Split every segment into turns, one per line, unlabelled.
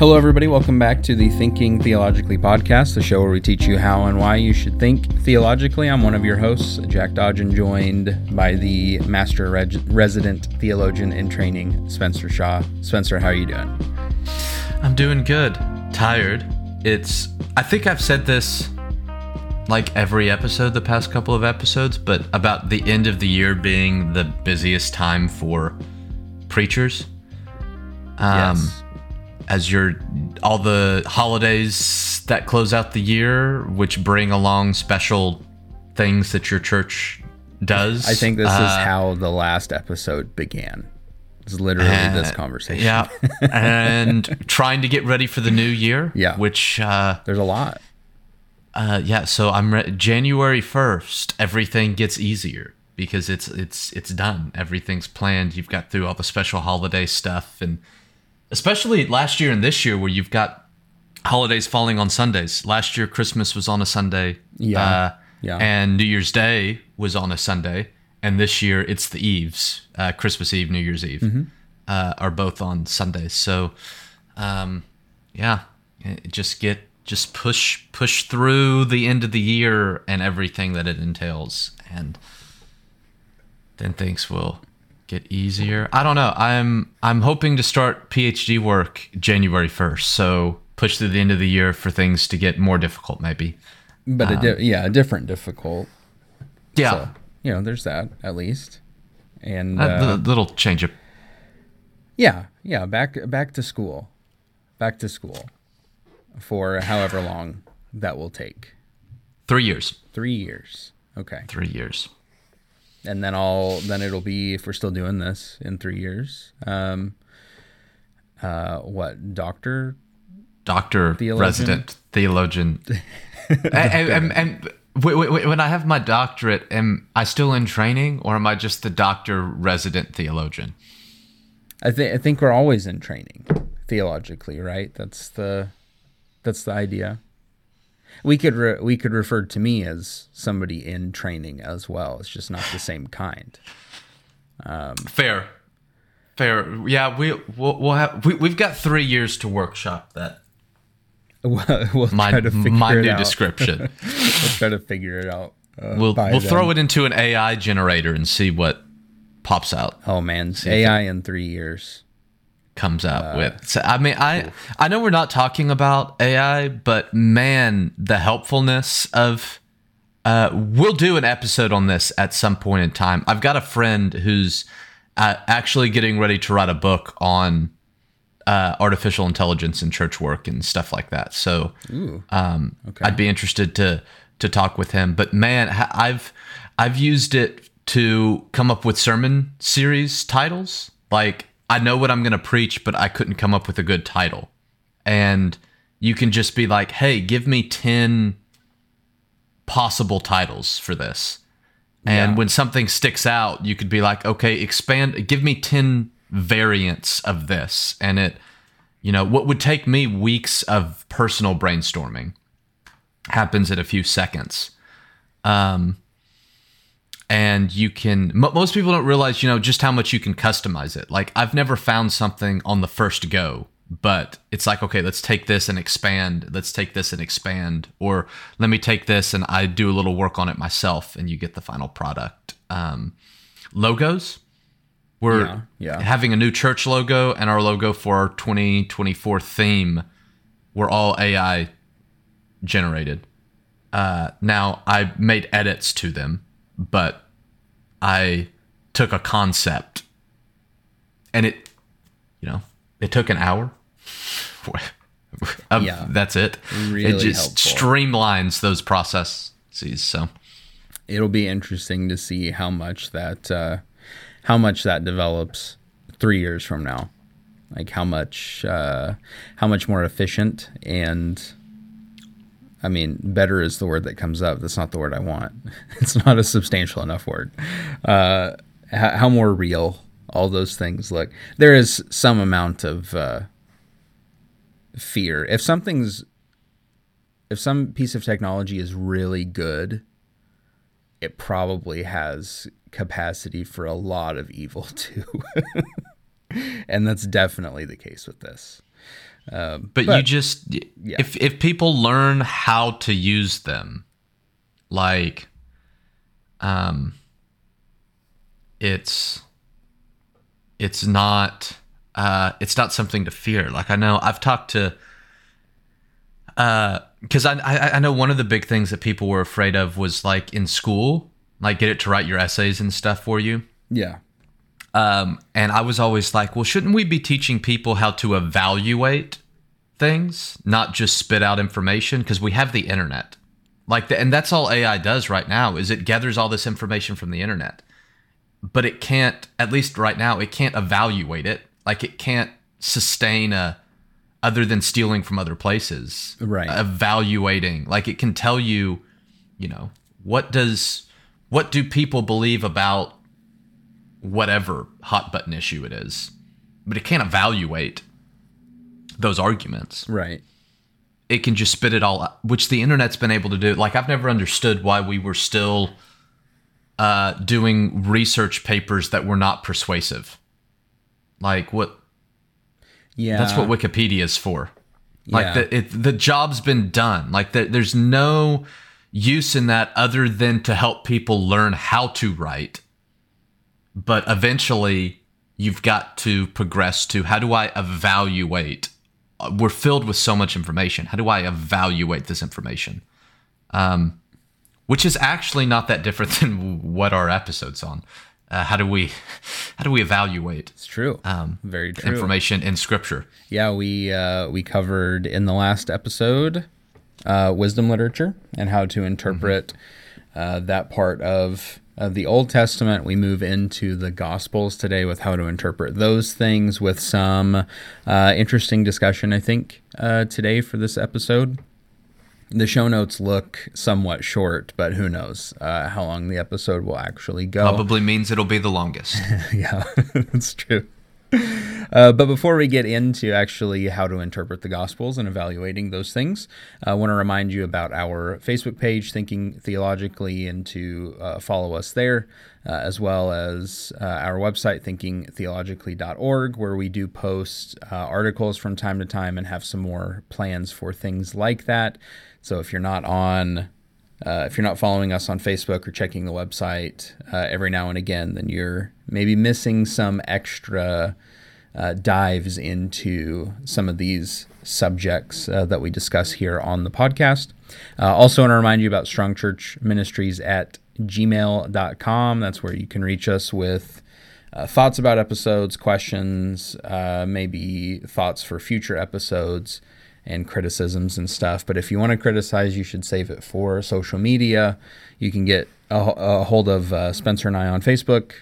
Hello, everybody. Welcome back to the Thinking Theologically podcast, the show where we teach you how and why you should think theologically. I'm one of your hosts, Jack Dodgen, joined by the Master Reg- Resident Theologian in Training, Spencer Shaw. Spencer, how are you doing?
I'm doing good. Tired. It's. I think I've said this like every episode the past couple of episodes, but about the end of the year being the busiest time for preachers. Um,
yes.
As your all the holidays that close out the year, which bring along special things that your church does.
I think this is
Uh,
how the last episode began. It's literally this conversation.
Yeah, and trying to get ready for the new year.
Yeah.
which uh,
There's a lot.
Uh, yeah, so I'm re- January first. Everything gets easier because it's it's it's done. Everything's planned. You've got through all the special holiday stuff, and especially last year and this year, where you've got holidays falling on Sundays. Last year, Christmas was on a Sunday.
Yeah,
uh,
yeah.
and New Year's Day was on a Sunday, and this year it's the eves, uh, Christmas Eve, New Year's Eve,
Mm-hmm.
uh, are both on Sundays. So, um, yeah, just get just push push through the end of the year and everything that it entails, and then things will get easier. I don't know. I'm I'm hoping to start PhD work January first, so push through the end of the year for things to get more difficult, maybe.
But a di- yeah, a different difficult.
Yeah.
So, you know, there's that at least. And
A
uh,
little change up.
Yeah, yeah, back back to school. Back to school for however long that will take.
Three years.
3 years. Okay.
Three years.
And then I'll then it'll be if we're still doing this in 3 years. Um uh what, doctor?
Doctor,
Theologian?
resident, theologian. and, when I have my doctorate, am I still in training or am I just the doctor, resident theologian?
I think I think we're always in training theologically, right? That's the that's the idea. We could re- we could refer to me as somebody in training as well. It's just not the same kind.
Fair. Fair. Yeah, we, we'll, we'll have, we, we've got three years to workshop that.
we'll we'll
My,
try to figure
my
it
new
out.
description.
We'll try to figure it out. Uh,
We'll, we'll
then.
throw it into an AI generator and see what pops out.
Oh man, AI in three years.
Comes out
Uh,
with. So, I mean, I I know we're not talking about AI, but man, the helpfulness of. Uh, we'll do an episode on this at some point in time. I've got a friend who's uh, actually getting ready to write a book on uh, artificial intelligence and church work and stuff like that. So um, okay. I'd be interested to to talk with him. But man, I've I've used it to come up with sermon series titles. Like I know what I'm going to preach, but I couldn't come up with a good title. And you can just be like, "Hey, give me 10 possible titles for this." And
Yeah.
when something sticks out, you could be like, "Okay, expand give me 10 variants of this." And it you know, what would take me weeks of personal brainstorming happens in a few seconds. Um, and you can, mo most people don't realize, you know, just how much you can customize it. Like, I've never found something on the first go, but it's like, okay, let's take this and expand. Let's take this and expand. Or let me take this and I do a little work on it myself, and you get the final product. Um, logos. We're
Yeah, yeah.
having a new church logo and our logo for our 2024 theme were all AI generated. Uh, now I made edits to them, but I took a concept and it, you know, it took an hour. Of-
Yeah.
that's it.
Really
it just
helpful.
streamlines those processes. So
It'll be interesting to see how much that uh, how much that develops three years from now. Like how much uh, how much more efficient and I mean better is the word that comes up. That's not the word I want. It's not a substantial enough word. Uh, how, how more real all those things look. There is some amount of uh, fear if something's if some piece of technology is really good it probably has capacity for a lot of evil too. and that's definitely the case with this. Um,
but, you just if if people learn how to use them, like, um, it's it's not uh it's not something to fear. Like I know I've talked to uh because I, I I know one of the big things that people were afraid of was like in school, like get it to write your essays and stuff for you.
yeah,
Um, and I was always like, well, shouldn't we be teaching people how to evaluate things, not just spit out information? Because we have the internet, like, the, and that's all AI does right now is it gathers all this information from the internet, but it can't, at least right now, it can't evaluate it. Like, it can't sustain a, other than stealing from other places,
Right.
Evaluating, like, it can tell you, you know, what does, what do people believe about whatever hot button issue it is, but it can't evaluate those arguments.
right.
It can just spit it all out, which the internet's been able to do. Like I've never understood why we were still uh, doing research papers that were not persuasive. Like what?
Yeah,
That's what Wikipedia is for. Like
Yeah.
the it, the job's been done. Like the, there's no use in that other than to help people learn how to write. But eventually, you've got to progress to how do I evaluate? We're filled with so much information. How do I evaluate this information? Um, which is actually not that different than what our episode's on. Uh, how do we how do we evaluate
It's true.
um,
Very true.
information in Scripture?
Yeah, we uh, we covered in the last episode uh, wisdom literature and how to interpret uh, that part of of the Old Testament. We move into the Gospels today with how to interpret those things with some uh, interesting discussion. I think uh, today for this episode. The show notes look somewhat short, but who knows uh, how long the episode will actually go.
Probably means it'll be the longest.
yeah, that's true. Uh, but before we get into actually how to interpret the Gospels and evaluating those things, I want to remind you about our Facebook page, Thinking Theologically, and to uh, follow us there, uh, as well as uh, our website, thinkingtheologically.org, where we do post uh, articles from time to time and have some more plans for things like that. So if you're not on uh, if you're not following us on Facebook or checking the website uh, every now and again, then you're maybe missing some extra uh, dives into some of these subjects uh, that we discuss here on the podcast. Uh, also, want to remind you about Strong Church Ministries at gmail.com. That's where you can reach us with uh, thoughts about episodes, questions, maybe thoughts for future episodes and criticisms and stuff. But if you want to criticize, you should save it for social media. You can get a, a hold of uh, Spencer and I on Facebook,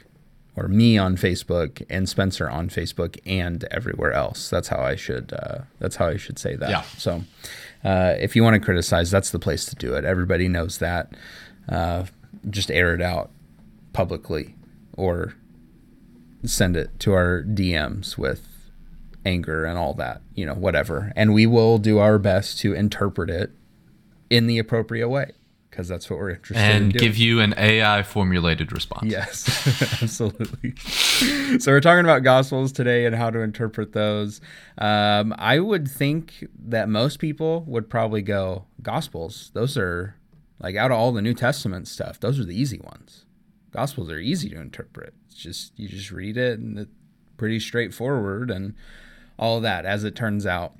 or me on Facebook, and Spencer on Facebook and everywhere else. That's how I should. Uh, that's how I should say that.
Yeah.
So, uh, if you want to criticize, that's the place to do it. Everybody knows that. Uh, just air it out publicly, or send it to our DMs with anger and all that, you know, whatever. And we will do our best to interpret it in the appropriate way because that's what we're interested in
and give you an AI formulated response.
Yes, absolutely. so we're talking about gospels today and how to interpret those. Um, I would think that most people would probably go gospels. Those are like out of all the New Testament stuff. Those are the easy ones. Gospels are easy to interpret. It's just you just read it and it's pretty straightforward and all that. As it turns out,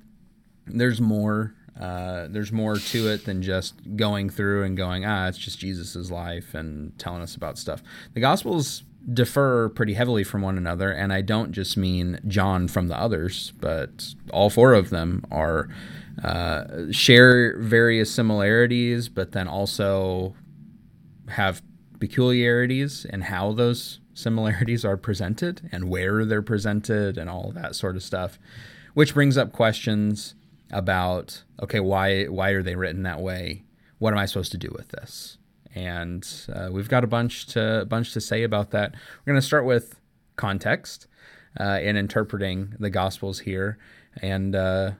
there's more. Uh, there's more to it than just going through and going, ah, it's just Jesus's life and telling us about stuff. The Gospels differ pretty heavily from one another, and I don't just mean John from the others, but all four of them are uh, share various similarities, but then also have peculiarities in how those similarities are presented and where they're presented and all that sort of stuff, which brings up questions about okay, why why are they written that way? What am I supposed to do with this? And uh, we've got a bunch to bunch to say about that. We're going to start with context uh, in interpreting the Gospels here, and uh,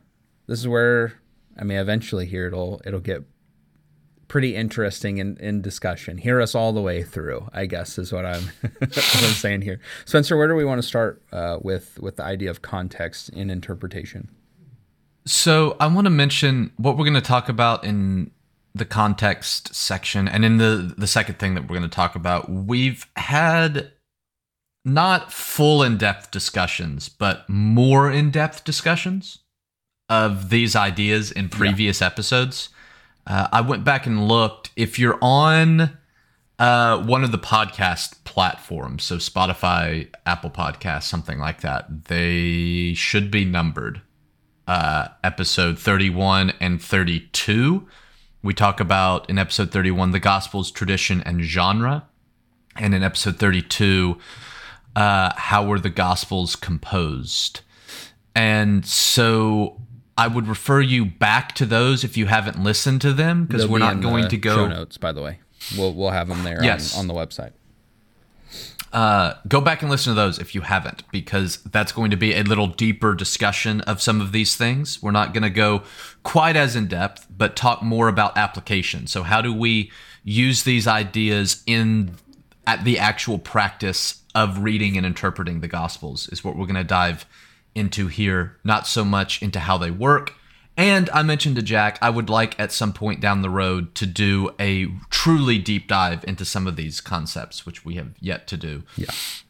this is where I mean, eventually here it'll it'll get pretty interesting in, in discussion. Hear us all the way through, I guess, is what I'm what I'm saying here. Spencer, where do we want to start uh, with with the idea of context in interpretation?
So I want to mention what we're going to talk about in the context section, and in the the second thing that we're going to talk about. We've had not full in depth discussions, but more in depth discussions of these ideas in previous episodes. Uh, I went back and looked. If you're on uh, one of the podcast platforms, so Spotify, Apple Podcasts, something like that, they should be numbered. Uh, episode 31 and 32. We talk about in episode 31 the Gospels, tradition, and genre. And in episode 32, uh, how were the Gospels composed? And so I would refer you back to those if you haven't listened to them because we're
be
not
in
going to go
show notes. By the way, we'll we'll have them there
Yes.
on, on the website.
uh, go back and listen to those if you haven't, because that's going to be a little deeper discussion of some of these things. We're not going to go quite as in depth, but talk more about application. So, how do we use these ideas in at the actual practice of reading and interpreting the Gospels? Is what we're going to dive into here. Not so much into how they work. And I mentioned to Jack, I would like at some point down the road to do a truly deep dive into some of these concepts, which we have yet to do.
Yeah.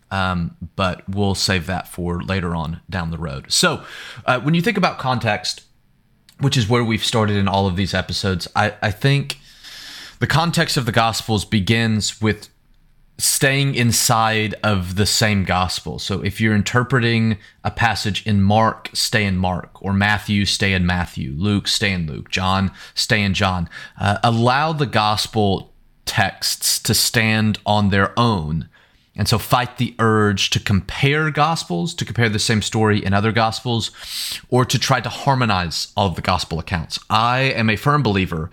Um, but we'll save that for later on down the road. So, uh, when you think about context, which is where we've started in all of these episodes, I, I think the context of the Gospels begins with staying inside of the same gospel. So if you're interpreting a passage in Mark, stay in Mark, or Matthew, stay in Matthew, Luke, stay in Luke, John, stay in John. Uh, allow the gospel texts to stand on their own. And so fight the urge to compare gospels, to compare the same story in other gospels, or to try to harmonize all of the gospel accounts. I am a firm believer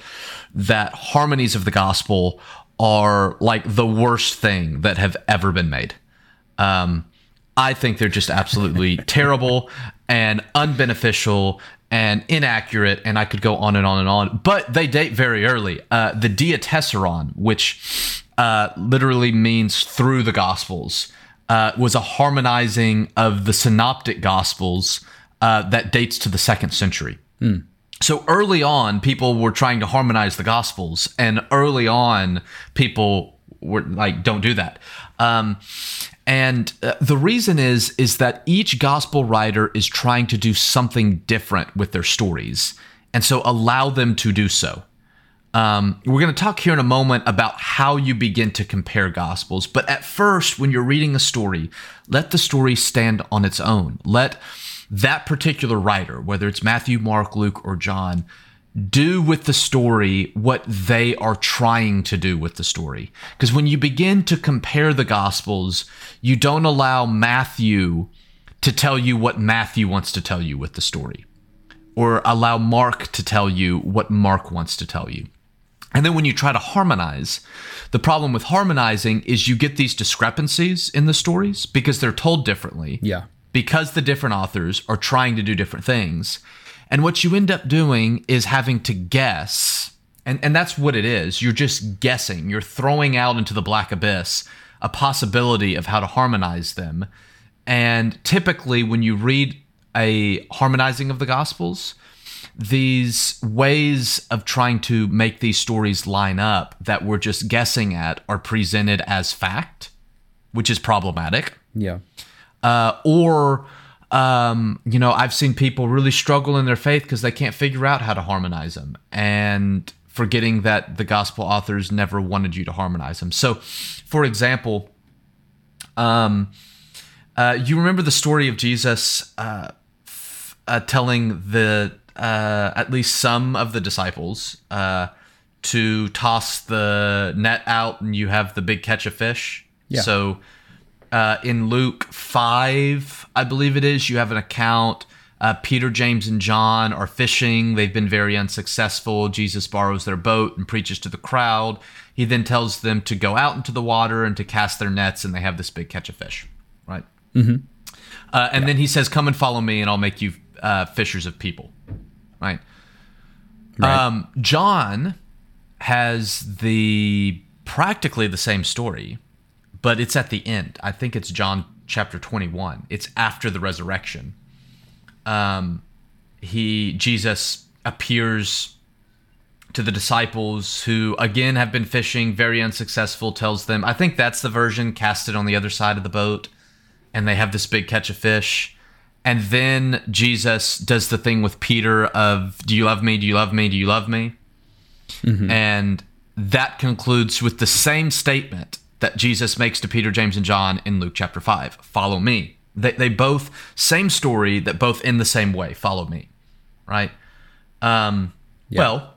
that harmonies of the gospel are like the worst thing that have ever been made. Um, I think they're just absolutely terrible and unbeneficial and inaccurate, and I could go on and on and on. But they date very early. Uh, the Diatessaron, which uh, literally means through the Gospels, uh, was a harmonizing of the Synoptic Gospels uh, that dates to the second century. So early on, people were trying to harmonize the Gospels, and early on, people were like, "Don't do that." Um, and uh, the reason is is that each gospel writer is trying to do something different with their stories, and so allow them to do so. Um, we're going to talk here in a moment about how you begin to compare gospels. But at first, when you're reading a story, let the story stand on its own. Let that particular writer, whether it's Matthew, Mark, Luke, or John, do with the story what they are trying to do with the story. Because when you begin to compare the gospels, you don't allow Matthew to tell you what Matthew wants to tell you with the story, or allow Mark to tell you what Mark wants to tell you. And then when you try to harmonize, the problem with harmonizing is you get these discrepancies in the stories because they're told differently.
Yeah.
Because the different authors are trying to do different things. And what you end up doing is having to guess. And, and that's what it is. You're just guessing. You're throwing out into the black abyss a possibility of how to harmonize them. And typically, when you read a harmonizing of the Gospels, these ways of trying to make these stories line up that we're just guessing at are presented as fact, which is problematic.
Yeah.
Uh, or, um, you know, I've seen people really struggle in their faith because they can't figure out how to harmonize them and forgetting that the gospel authors never wanted you to harmonize them. So, for example, um, uh, you remember the story of Jesus uh, f- uh, telling the uh, at least some of the disciples uh, to toss the net out, and you have the big catch of fish.
Yeah.
So uh, in Luke five, I believe it is, you have an account. Uh, Peter, James, and John are fishing. They've been very unsuccessful. Jesus borrows their boat and preaches to the crowd. He then tells them to go out into the water and to cast their nets, and they have this big catch of fish, right? Mm-hmm. Uh, and then he says, "Come and follow me, and I'll make you uh, fishers of people." Right.
Right.
Um, John has the practically the same story, but it's at the end. I think it's John chapter 21. It's after the resurrection. Um, he Jesus appears to the disciples who again have been fishing very unsuccessful tells them i think that's the version cast it on the other side of the boat and they have this big catch of fish and then jesus does the thing with peter of do you love me do you love me do you love me and that concludes with the same statement that jesus makes to peter james and john in luke chapter 5 follow me they, they both same story that both in the same way follow me right um, well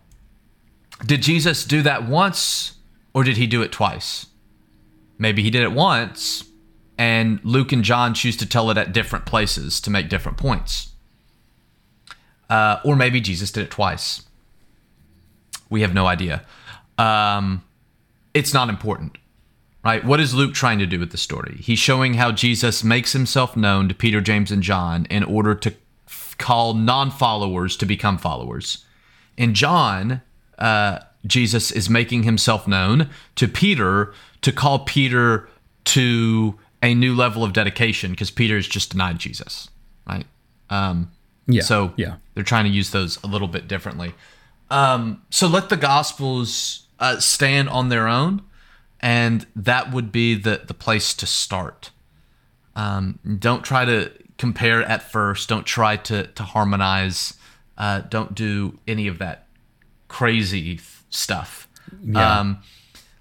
did Jesus do that once or did he do it twice? Maybe he did it once and Luke and John choose to tell it at different places to make different points. Uh, or maybe Jesus did it twice. We have no idea. Um, it's not important, right? What is Luke trying to do with the story? He's showing how Jesus makes himself known to Peter, James, and John in order to f- call non followers to become followers. In John, uh, Jesus is making himself known to Peter to call Peter to a new level of dedication because Peter has just denied Jesus, right? Um,
Yeah.
so
yeah.
they're trying to use those a little bit differently. Um, so let the Gospels uh, stand on their own, and that would be the the place to start. Um, don't try to compare at first. Don't try to to harmonize. Uh, don't do any of that crazy f- stuff.
Yeah.
Um,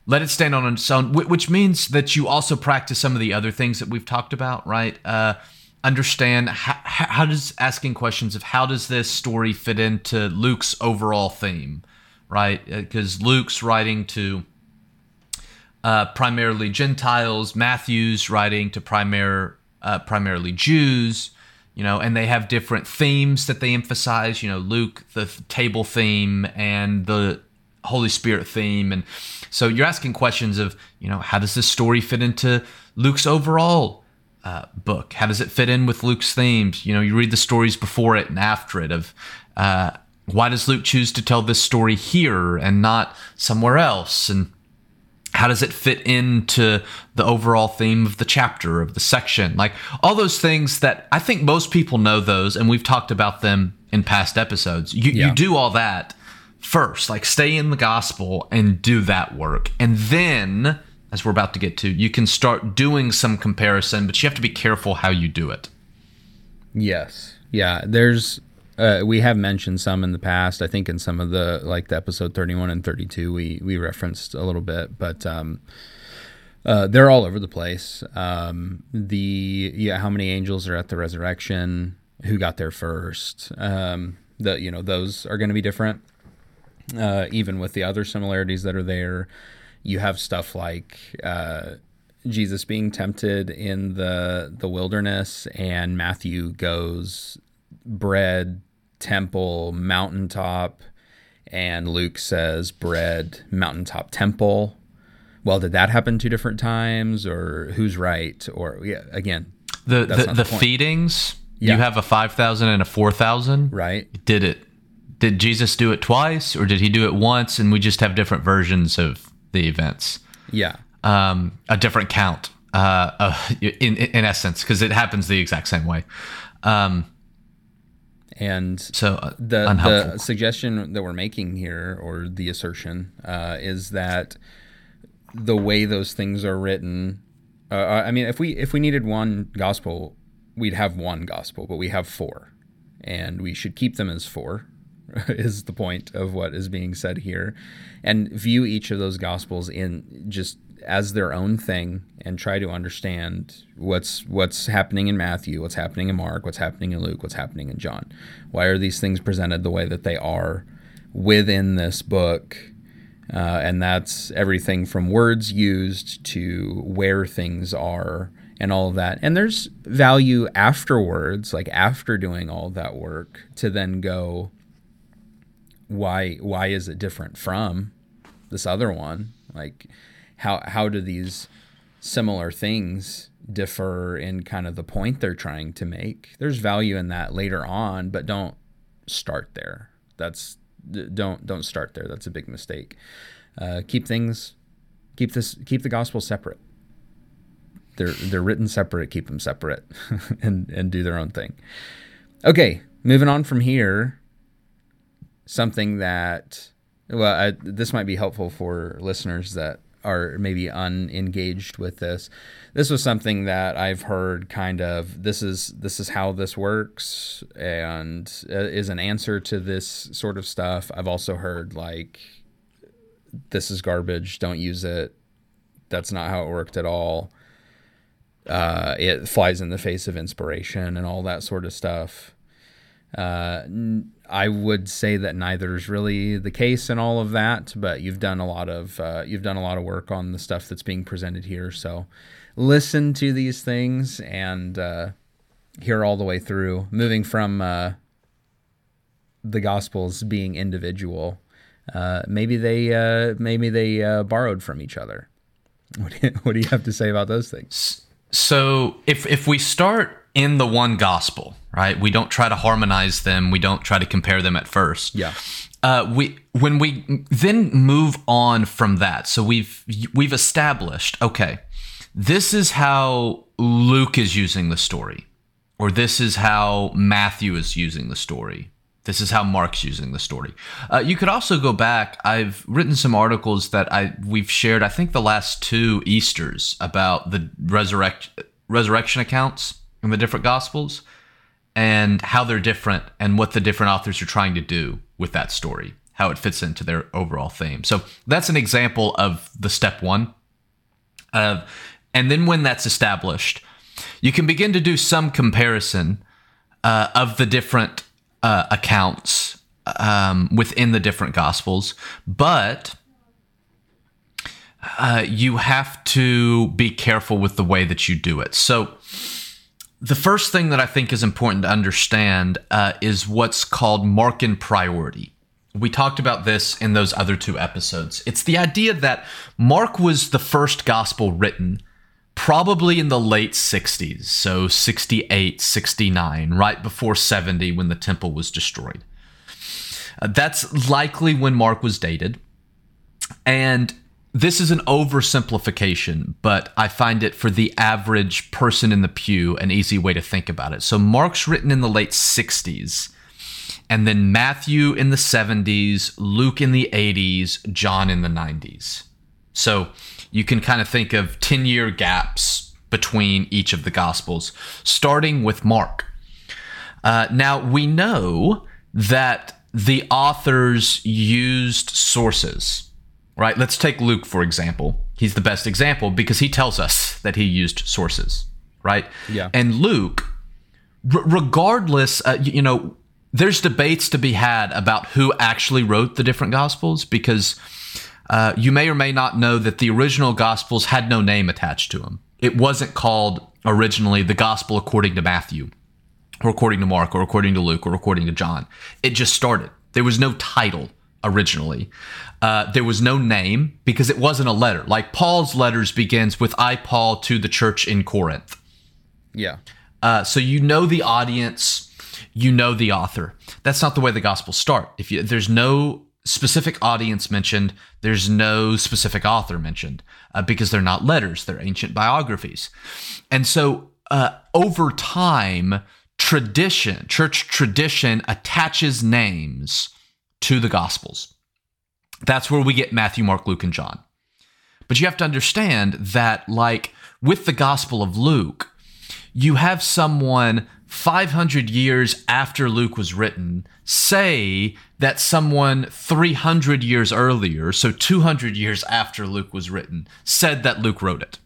let it stand on its own, which means that you also practice some of the other things that we've talked about, right? Uh, understand how, how does asking questions of how does this story fit into Luke's overall theme, right? Because Luke's writing to uh, primarily Gentiles, Matthew's writing to primar, uh, primarily Jews, you know, and they have different themes that they emphasize. You know, Luke, the table theme, and the Holy Spirit theme. And so you're asking questions of, you know, how does this story fit into Luke's overall uh, book? How does it fit in with Luke's themes? You know, you read the stories before it and after it of uh, why does Luke choose to tell this story here and not somewhere else? And how does it fit into the overall theme of the chapter of the section like all those things that i think most people know those and we've talked about them in past episodes you,
Yeah.
you do all that first like stay in the gospel and do that work and then as we're about to get to you can start doing some comparison but you have to be careful how you do it
Yes. Yeah. There's uh, we have mentioned some in the past. I think in some of the like the episode 31 and 32 we we referenced a little bit, but um uh, they're all over the place. Um, the yeah, how many angels are at the resurrection? Who got there first? Um, the you know those are going to be different. Uh, even with the other similarities that are there, you have stuff like uh, Jesus being tempted in the the wilderness, and Matthew goes bread, temple, mountaintop, and Luke says bread, mountaintop, temple. Well, did that happen two different times, or who's right? Or yeah, again,
the the, the, feedings
Yeah.
you have a 5000 and a 4000
right?
did it did jesus do it twice or did he do it once and we just have different versions of the events
Yeah,
um, a different count uh, uh, in, in essence because it happens the exact same way um,
and
so uh,
the
unhelpful
the suggestion that we're making here, or the assertion, uh, is that the way those things are written. Uh, I mean, if we if we needed one gospel, we'd have one gospel, but we have four, and we should keep them as four. Is the point of what is being said here, and view each of those gospels in just as their own thing, and try to understand what's what's happening in Matthew, what's happening in Mark, what's happening in Luke, what's happening in John. Why are these things presented the way that they are within this book? Uh, and that's everything from words used to where things are and all of that. And there's value afterwards, like after doing all that work, to then go, why why is it different from this other one? Like how how do these similar things differ in kind of the point they're trying to make? There's value in that later on, but don't start there. That's don't don't start there. That's a big mistake. Uh, keep things keep this keep the gospel separate. They're they're written separate. Keep them separate, and and do their own thing. Okay, moving on from here, something that well, I, this might be helpful for listeners that are maybe unengaged with this. This was something that I've heard kind of this is this is how this works and uh, is an answer to this sort of stuff. I've also heard like this is garbage, don't use it. That's not how it worked at all. Uh, it flies in the face of inspiration and all that sort of stuff. Uh, I would say that neither is really the case in all of that, but you've done a lot of uh, you've done a lot of work on the stuff that's being presented here. So listen to these things and uh, hear all the way through. Moving from uh, the Gospels being individual, uh, maybe they uh, maybe they uh, borrowed from each other. What do, you, what do you have to say about those things?
So if if we start in the one gospel, right? We don't try to harmonize them. We don't try to compare them at first.
Yeah.
Uh, we when we then move on from that. So we've we've established okay, this is how Luke is using the story, or this is how Matthew is using the story. This is how Mark's using the story. Uh, you could also go back. I've written some articles that I we've shared. I think the last two Easter's about the resurrect resurrection accounts in the different gospels and how they're different and what the different authors are trying to do with that story, how it fits into their overall theme. So that's an example of the step one. Uh, and then when that's established, you can begin to do some comparison uh, of the different uh, accounts um, within the different gospels, but uh, you have to be careful with the way that you do it. So, the first thing that I think is important to understand uh, is what's called Markan priority. We talked about this in those other two episodes. It's the idea that Mark was the first gospel written probably in the late 60s, so 68, 69, right before 70 when the temple was destroyed. Uh, that's likely when Mark was dated. And this is an oversimplification, but I find it for the average person in the pew an easy way to think about it. So Mark's written in the late 60s, and then Matthew in the 70s, Luke in the 80s, John in the 90s. So you can kind of think of 10 year gaps between each of the Gospels, starting with Mark. Uh, now, we know that the authors used sources, right? Let's take Luke, for example. He's the best example because he tells us that he used sources, right?
Yeah.
And Luke, r- regardless, uh, you, you know, there's debates to be had about who actually wrote the different Gospels because uh, you may or may not know that the original Gospels had no name attached to them. It wasn't called originally the Gospel according to Matthew, or according to Mark, or according to Luke, or according to John. It just started. There was no title originally. Uh, there was no name because it wasn't a letter. Like Paul's letters begins with "I Paul to the church in Corinth."
Yeah.
Uh, so you know the audience, you know the author. That's not the way the Gospels start. If you, there's no specific audience mentioned, there's no specific author mentioned uh, because they're not letters, they're ancient biographies. And so uh, over time, tradition, church tradition attaches names to the Gospels. That's where we get Matthew, Mark, Luke, and John. But you have to understand that, like with the Gospel of Luke, you have someone 500 years after Luke was written say that someone 300 years earlier, so 200 years after Luke was written, said that Luke wrote it.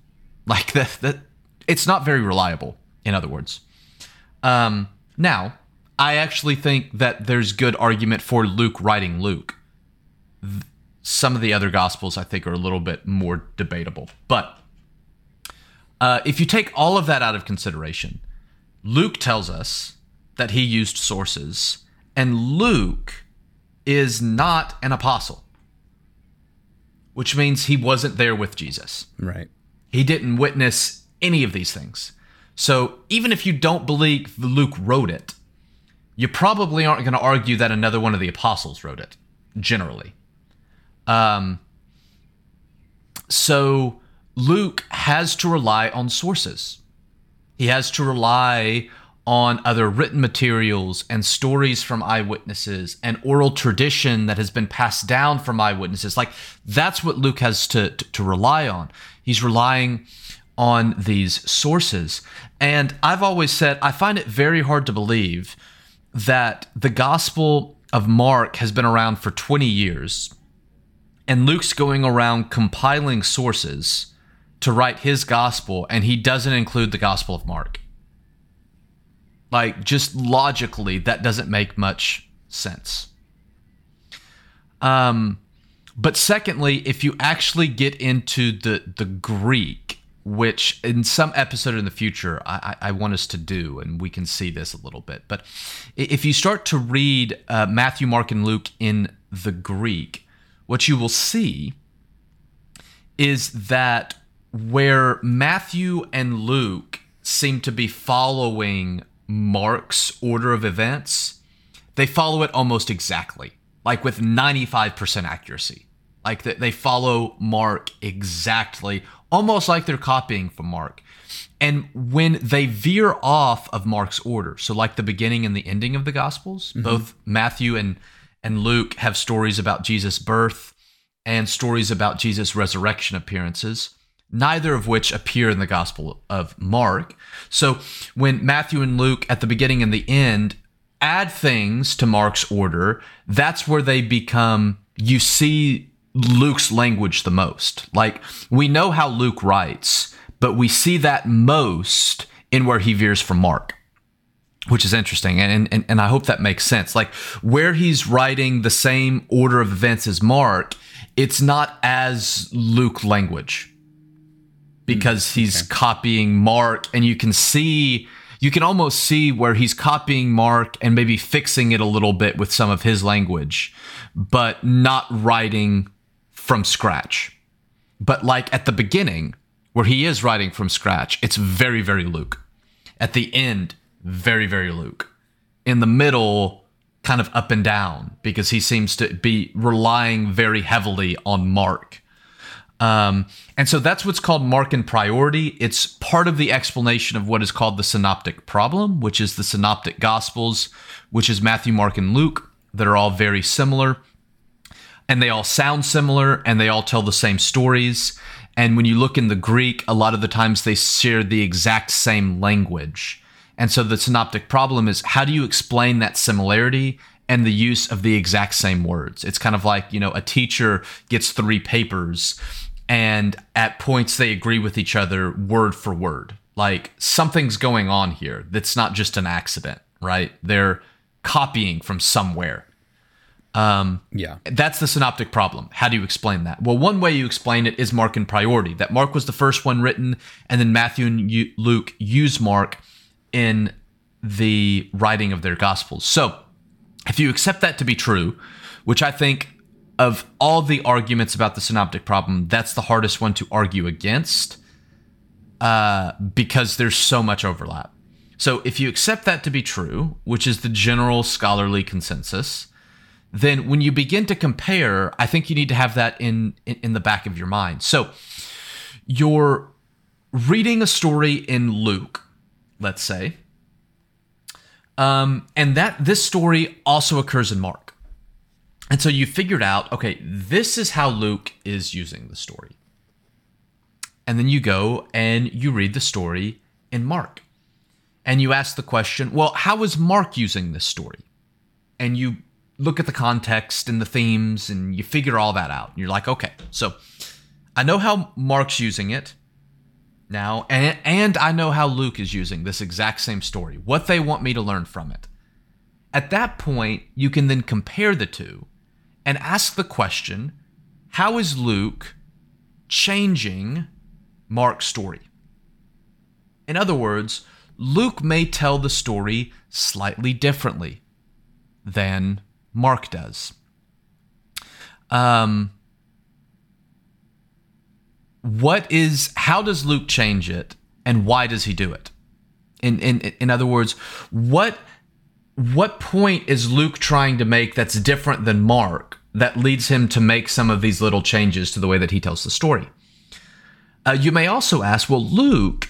Like that, that it's not very reliable, in other words. Um, now, I actually think that there's good argument for Luke writing Luke. Some of the other gospels I think are a little bit more debatable. But uh, if you take all of that out of consideration, Luke tells us that he used sources, and Luke is not an apostle, which means he wasn't there with Jesus.
Right.
He didn't witness any of these things. So even if you don't believe Luke wrote it, you probably aren't going to argue that another one of the apostles wrote it, generally. Um, so Luke has to rely on sources. He has to rely on other written materials and stories from eyewitnesses and oral tradition that has been passed down from eyewitnesses. Like that's what Luke has to, to, to rely on. He's relying on these sources. And I've always said, I find it very hard to believe that the Gospel of Mark has been around for 20 years and Luke's going around compiling sources to write his gospel and he doesn't include the Gospel of Mark. Like, just logically, that doesn't make much sense. Um, but secondly, if you actually get into the the Greek, which in some episode in the future I, I want us to do, and we can see this a little bit. But if you start to read uh, Matthew, Mark, and Luke in the Greek, what you will see is that where Matthew and Luke seem to be following Mark's order of events, they follow it almost exactly, like with 95% accuracy. Like they follow Mark exactly, almost like they're copying from Mark. And when they veer off of Mark's order, so like the beginning and the ending of the Gospels, mm-hmm. both Matthew and, and Luke have stories about Jesus' birth and stories about Jesus' resurrection appearances neither of which appear in the Gospel of Mark. So when Matthew and Luke at the beginning and the end add things to Mark's order, that's where they become, you see Luke's language the most. Like we know how Luke writes, but we see that most in where he veers from Mark. Which is interesting, and, and and I hope that makes sense. Like where he's writing the same order of events as Mark, it's not as Luke language because mm, he's okay. copying Mark, and you can see you can almost see where he's copying Mark and maybe fixing it a little bit with some of his language, but not writing from scratch. But like at the beginning, where he is writing from scratch, it's very, very Luke. At the end, very, very Luke. In the middle, kind of up and down because he seems to be relying very heavily on Mark um, and so that's what's called Markan priority. It's part of the explanation of what is called the synoptic problem, which is the synoptic gospels, which is Matthew, Mark, and Luke, that are all very similar. And they all sound similar and they all tell the same stories. And when you look in the Greek, a lot of the times they share the exact same language. And so the synoptic problem is how do you explain that similarity and the use of the exact same words? It's kind of like, you know, a teacher gets three papers and at points they agree with each other word for word. Like something's going on here that's not just an accident, right? They're copying from somewhere. Um,
yeah.
That's the synoptic problem. How do you explain that? Well, one way you explain it is Mark Markan priority, that Mark was the first one written, and then Matthew and Luke use Mark in the writing of their gospels. So, if you accept that to be true, which I think of all the arguments about the synoptic problem, that's the hardest one to argue against uh, because there's so much overlap. So if you accept that to be true, which is the general scholarly consensus, then when you begin to compare, I think you need to have that in, in, in the back of your mind. So you're reading a story in Luke, let's say, um, and that this story also occurs in Mark. And so you figured out, okay, this is how Luke is using the story. And then you go and you read the story in Mark. And you ask the question, well, how is Mark using this story? And you look at the context and the themes and you figure all that out. And you're like, okay, so I know how Mark's using it now, and, and I know how Luke is using this exact same story, what they want me to learn from it. At that point, you can then compare the two and ask the question how is Luke changing Mark's story? In other words, Luke may tell the story slightly differently than Mark does. Um, what is how does Luke change it and why does he do it? In in in other words, what what point is Luke trying to make that's different than Mark that leads him to make some of these little changes to the way that he tells the story? Uh, you may also ask, well, Luke,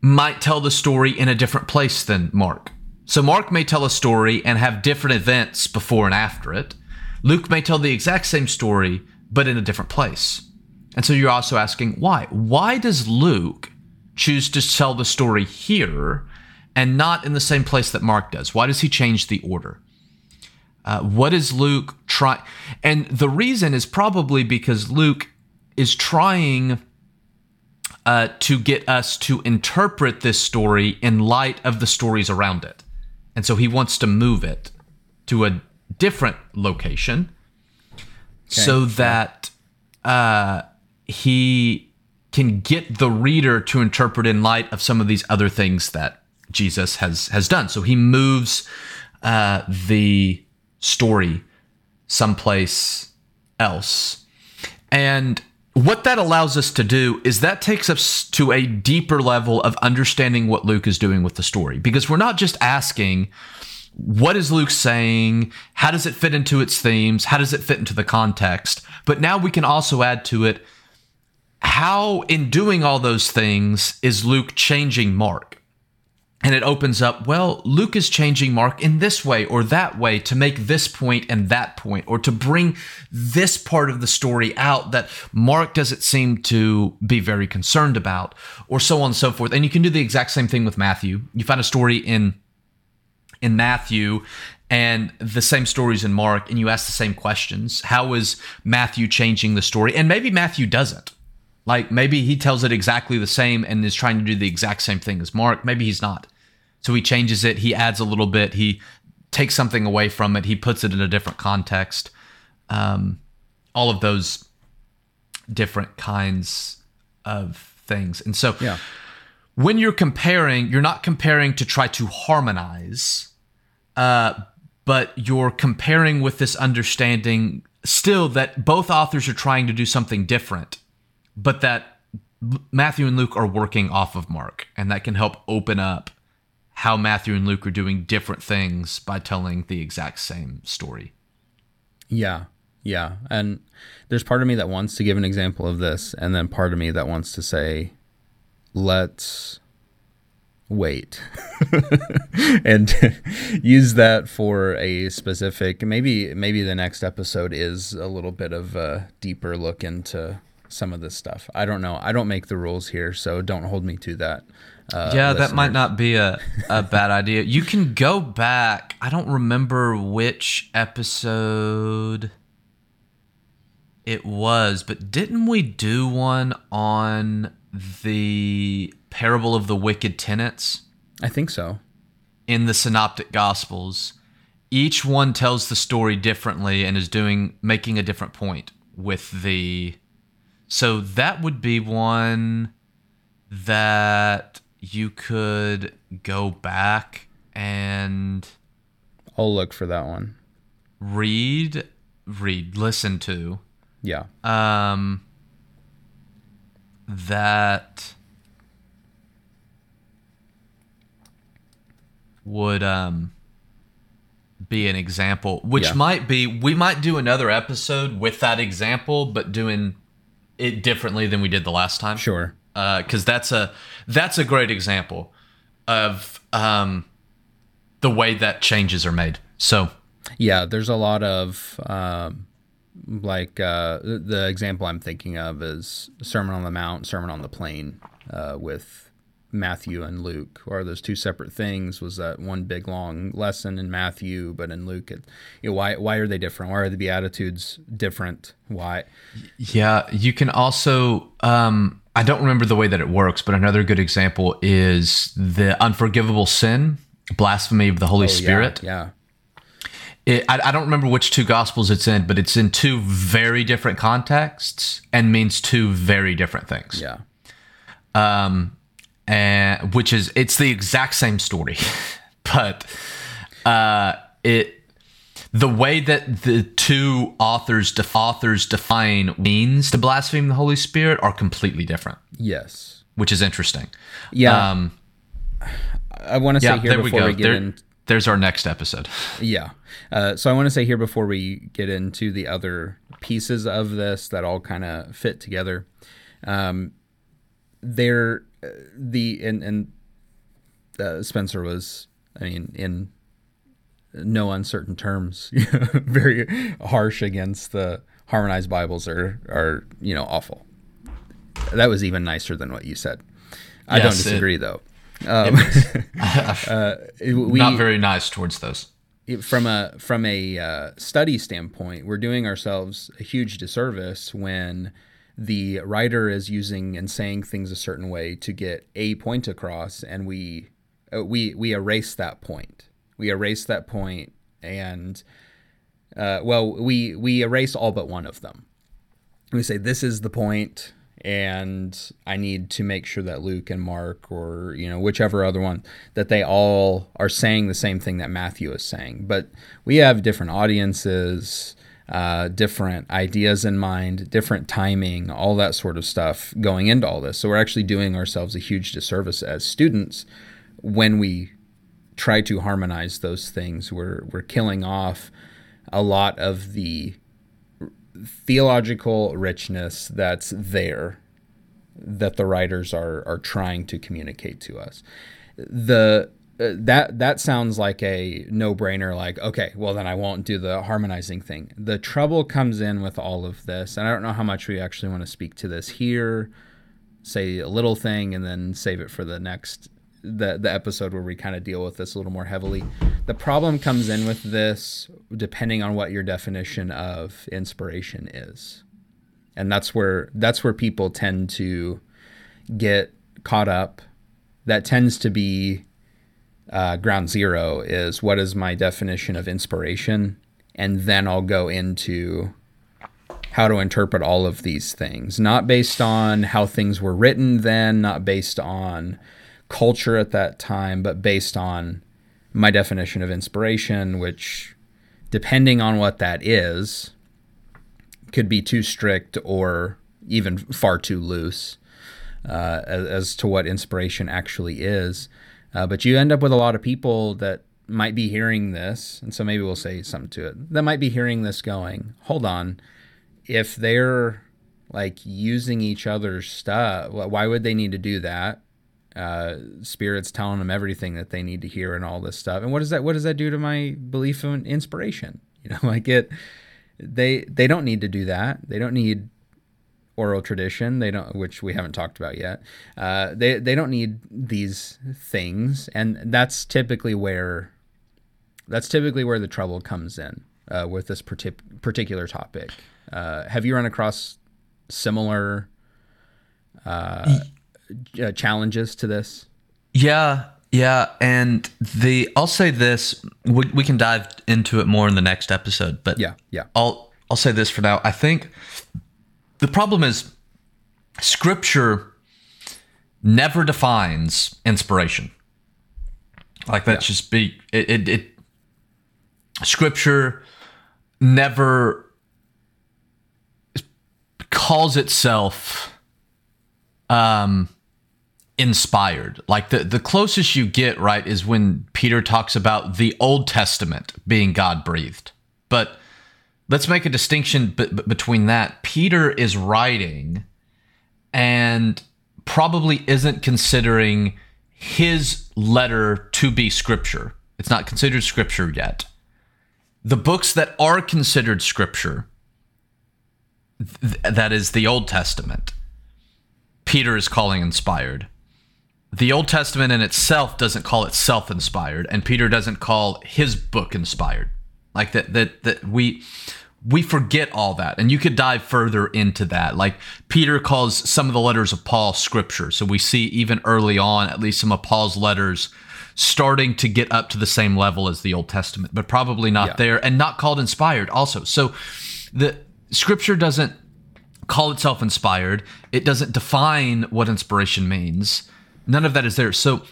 might tell the story in a different place than Mark. So Mark may tell a story and have different events before and after it. Luke may tell the exact same story, but in a different place. And so you're also asking why? Why does Luke choose to tell the story here and not in the same place that Mark does? Why does he change the order? Uh, what is Luke trying? And the reason is probably because Luke is trying uh, to get us to interpret this story in light of the stories around it. And so he wants to move it to a different location okay, so that uh, he can get the reader to interpret in light of some of these other things that Jesus has has done. So he moves uh, the story someplace else, and what that allows us to do is that takes us to a deeper level of understanding what Luke is doing with the story because we're not just asking what is Luke saying? How does it fit into its themes? How does it fit into the context? But now we can also add to it how, in doing all those things, is Luke changing Mark? and it opens up well luke is changing mark in this way or that way to make this point and that point or to bring this part of the story out that mark doesn't seem to be very concerned about or so on and so forth. And you can do the exact same thing with matthew. You find a story in in matthew and the same stories in mark and you ask the same questions. How is matthew changing the story? And maybe matthew doesn't like maybe he tells it exactly the same and is trying to do the exact same thing as Mark. Maybe he's not. So he changes it, he adds a little bit, he takes something away from it, he puts it in a different context. Um, all of those different kinds of things. And so
yeah.
when you're comparing, you're not comparing to try to harmonize, uh, but you're comparing with this understanding still that both authors are trying to do something different, but that Matthew and Luke are working off of Mark, and that can help open up how Matthew and Luke are doing different things by telling the exact same story.
Yeah. Yeah. And there's part of me that wants to give an example of this, and then part of me that wants to say, let's wait and use that for a specific maybe maybe the next episode is a little bit of a deeper look into some of this stuff i don't know i don't make the rules here so don't hold me to that
uh, yeah, listeners. that might not be a, a bad idea. You can go back. I don't remember which episode it was, but didn't we do one on the parable of the wicked tenants?
I think so.
In the synoptic gospels, each one tells the story differently and is doing making a different point with the so that would be one that you could go back and
I'll look for that one.
Read, read, listen to.
Yeah.
Um that would um be an example which yeah. might be we might do another episode with that example but doing it differently than we did the last time.
Sure
because uh, that's a that's a great example of um, the way that changes are made. So
yeah, there's a lot of um, like uh, the example I'm thinking of is Sermon on the Mount, Sermon on the Plain uh, with Matthew and Luke, or those two separate things? Was that one big long lesson in Matthew, but in Luke, it, you know, why why are they different? Why are the Beatitudes different? Why?
Yeah, you can also. Um, I don't remember the way that it works, but another good example is the unforgivable sin, blasphemy of the Holy oh, Spirit.
Yeah. yeah.
It, I, I don't remember which two gospels it's in, but it's in two very different contexts and means two very different things.
Yeah.
Um, and which is it's the exact same story, but uh, it the way that the two authors def- authors define means to blaspheme the Holy Spirit are completely different.
Yes,
which is interesting.
Yeah. Um, I want to say yeah, here before we, go. we get there, in.
There's our next episode.
Yeah. Uh, so I want to say here before we get into the other pieces of this that all kind of fit together. Um, there the and and uh, Spencer was, I mean, in no uncertain terms, very harsh against the harmonized Bibles are are you know awful. That was even nicer than what you said. I
Yes,
don't
it-
disagree though. Um, uh, we,
Not very nice towards those.
from a from a uh, study standpoint, we're doing ourselves a huge disservice when the writer is using and saying things a certain way to get a point across, and we uh, we we erase that point. We erase that point, and uh, well, we we erase all but one of them. We say this is the point, and I need to make sure that Luke and Mark, or you know whichever other one, that they all are saying the same thing that Matthew is saying. But we have different audiences, uh, different ideas in mind, different timing, all that sort of stuff going into all this. So we're actually doing ourselves a huge disservice as students when we try to harmonize those things. We're we're killing off a lot of the theological richness that's there that the writers are are trying to communicate to us. The Uh, that that sounds like a no-brainer like okay well then i won't do the harmonizing thing the trouble comes in with all of this and i don't know how much we actually want to speak to this here say a little thing and then save it for the next the the episode where we kind of deal with this a little more heavily. The problem comes in with this depending on what your definition of inspiration is. And that's where that's where people tend to get caught up. That tends to be uh, ground zero is what is my definition of inspiration, and then I'll go into how to interpret all of these things, not based on how things were written then, not based on culture at that time, but based on my definition of inspiration, which, depending on what that is, could be too strict or even far too loose uh, as, as to what inspiration actually is. Uh, but you end up with a lot of people that might be hearing this, and so maybe we'll say something to it. That might be hearing this going, hold on, if they're like using each other's stuff, why would they need to do that? Uh, spirits telling them everything that they need to hear and all this stuff. And what does that what does that do to my belief in inspiration? You know, like it they they don't need to do that. They don't need oral tradition. They don't, which we haven't talked about yet. Uh, they they don't need these things, and that's typically where that's typically where the trouble comes in uh, with this partic- particular topic. Uh, have you run across similar uh, uh, challenges to this?
Yeah, yeah, and the I'll say this. We, we can dive into it more in the next episode, but
Yeah, yeah,
I'll I'll say this for now. I think the problem is scripture never defines inspiration. Like that just be it, it it scripture never calls itself um inspired. Like the the closest you get, right, is when Peter talks about the Old Testament being God breathed. But let's make a distinction b- between that. Peter is writing and probably isn't considering his letter to be scripture. It's not considered scripture yet. The books that are considered scripture, th- that is the Old Testament, Peter is calling inspired. The Old Testament in itself doesn't call itself inspired, and Peter doesn't call his book inspired. Like that that that we we forget all that. And you could dive further into that. Like Peter calls some of the letters of Paul scripture. So we see even early on, at least some of Paul's letters starting to get up to the same level as the Old Testament, but probably not
Yeah.
there and not called inspired also. So the scripture doesn't call itself inspired. It doesn't define what inspiration means. None of that is there. So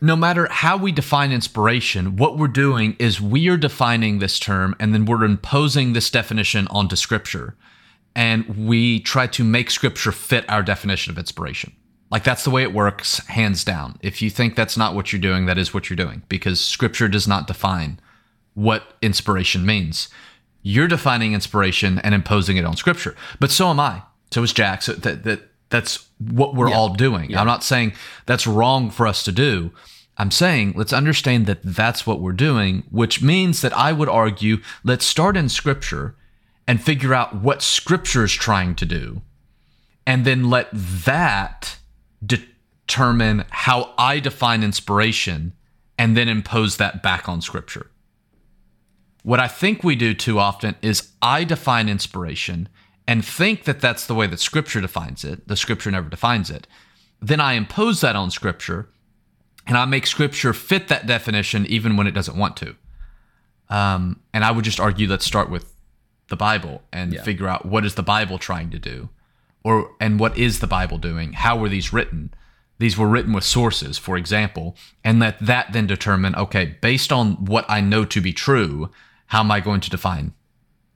no matter how we define inspiration, what we're doing is we are defining this term and then we're imposing this definition onto scripture. And we try to make scripture fit our definition of inspiration. Like that's the way it works, hands down. If you think that's not what you're doing, that is what you're doing because scripture does not define what inspiration means. You're defining inspiration and imposing it on scripture. But so am I. So is Jack. So that, that that's what we're all doing. I'm not saying that's wrong for us to do. I'm saying let's understand that that's what we're doing, which means that I would argue let's start in scripture and figure out what scripture is trying to do. And then let that determine how I define inspiration and then impose that back on scripture. What I think we do too often is I define inspiration and think that that's the way that scripture defines it. The scripture never defines it. Then I impose that on scripture and I make scripture fit that definition even when it doesn't want to. Um, and I would just argue let's start with the Bible and
Yeah.
figure out what is the Bible trying to do, or and what is the Bible doing? How were these written? These were written with sources, for example, and let that then determine okay, based on what I know to be true, how am I going to define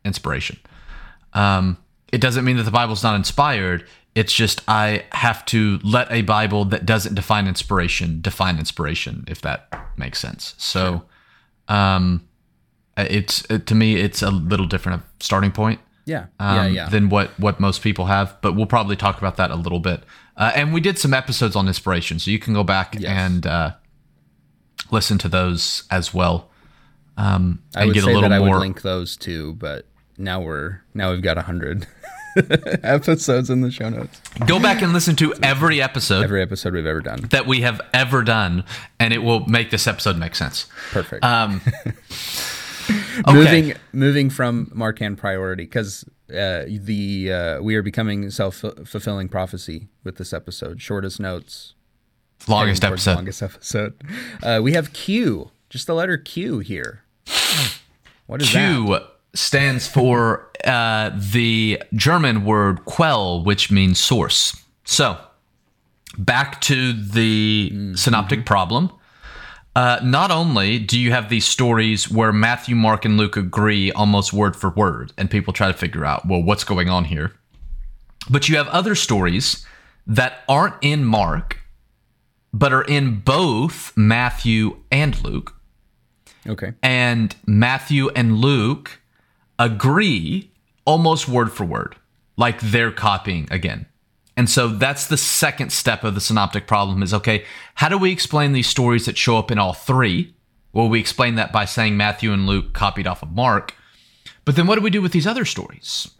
inspiration? Um, it doesn't mean that the Bible's not inspired. It's just I have to let a Bible that doesn't define inspiration define inspiration, if that makes sense. So, um, it's it, to me, it's a little different of starting point
Yeah.
um,
yeah. Yeah.
than what what most people have. But we'll probably talk about that a little bit. Uh, and we did some episodes on inspiration, so you can go back
Yes.
and uh, listen to those as well. Um,
I would
get a
say that I
more.
would link those too, but now we're now we've got a hundred episodes in the show notes.
Go back and listen to every episode
Every episode we've ever done.
that we have ever done, and it will make this episode make sense.
Perfect.
Um, okay.
Moving moving from Marcan priority because uh, the uh, we are becoming self fulfilling prophecy with this episode. Shortest notes,
longest episode.
Longest episode. Uh, we have Q, just the letter Q here. What is that?
Stands for uh, the German word quell, which means source. So, back to the synoptic problem. Uh, not only do you have these stories where Matthew, Mark, and Luke agree almost word for word, and people try to figure out, well, what's going on here, but you have other stories that aren't in Mark, but are in both Matthew and Luke
Okay.
and Matthew and Luke agree almost word for word, like they're copying again. And so that's the second step of the synoptic problem is okay, how do we explain these stories that show up in all three? Well, we explain that by saying Matthew and Luke copied off of Mark. But then what do we do with these other stories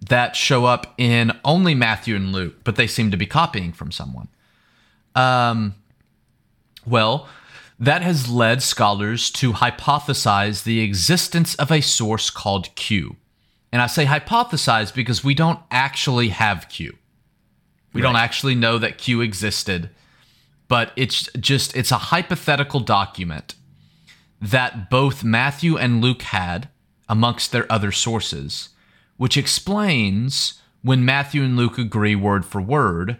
that show up in only Matthew and Luke, but they seem to be copying from someone? Um, well, that has led scholars to hypothesize the existence of a source called Q. And I say hypothesize because we don't actually have Q. We don't actually know that Q existed, but it's just it's a hypothetical document that both Matthew and Luke had amongst their other sources, which explains when Matthew and Luke agree word for word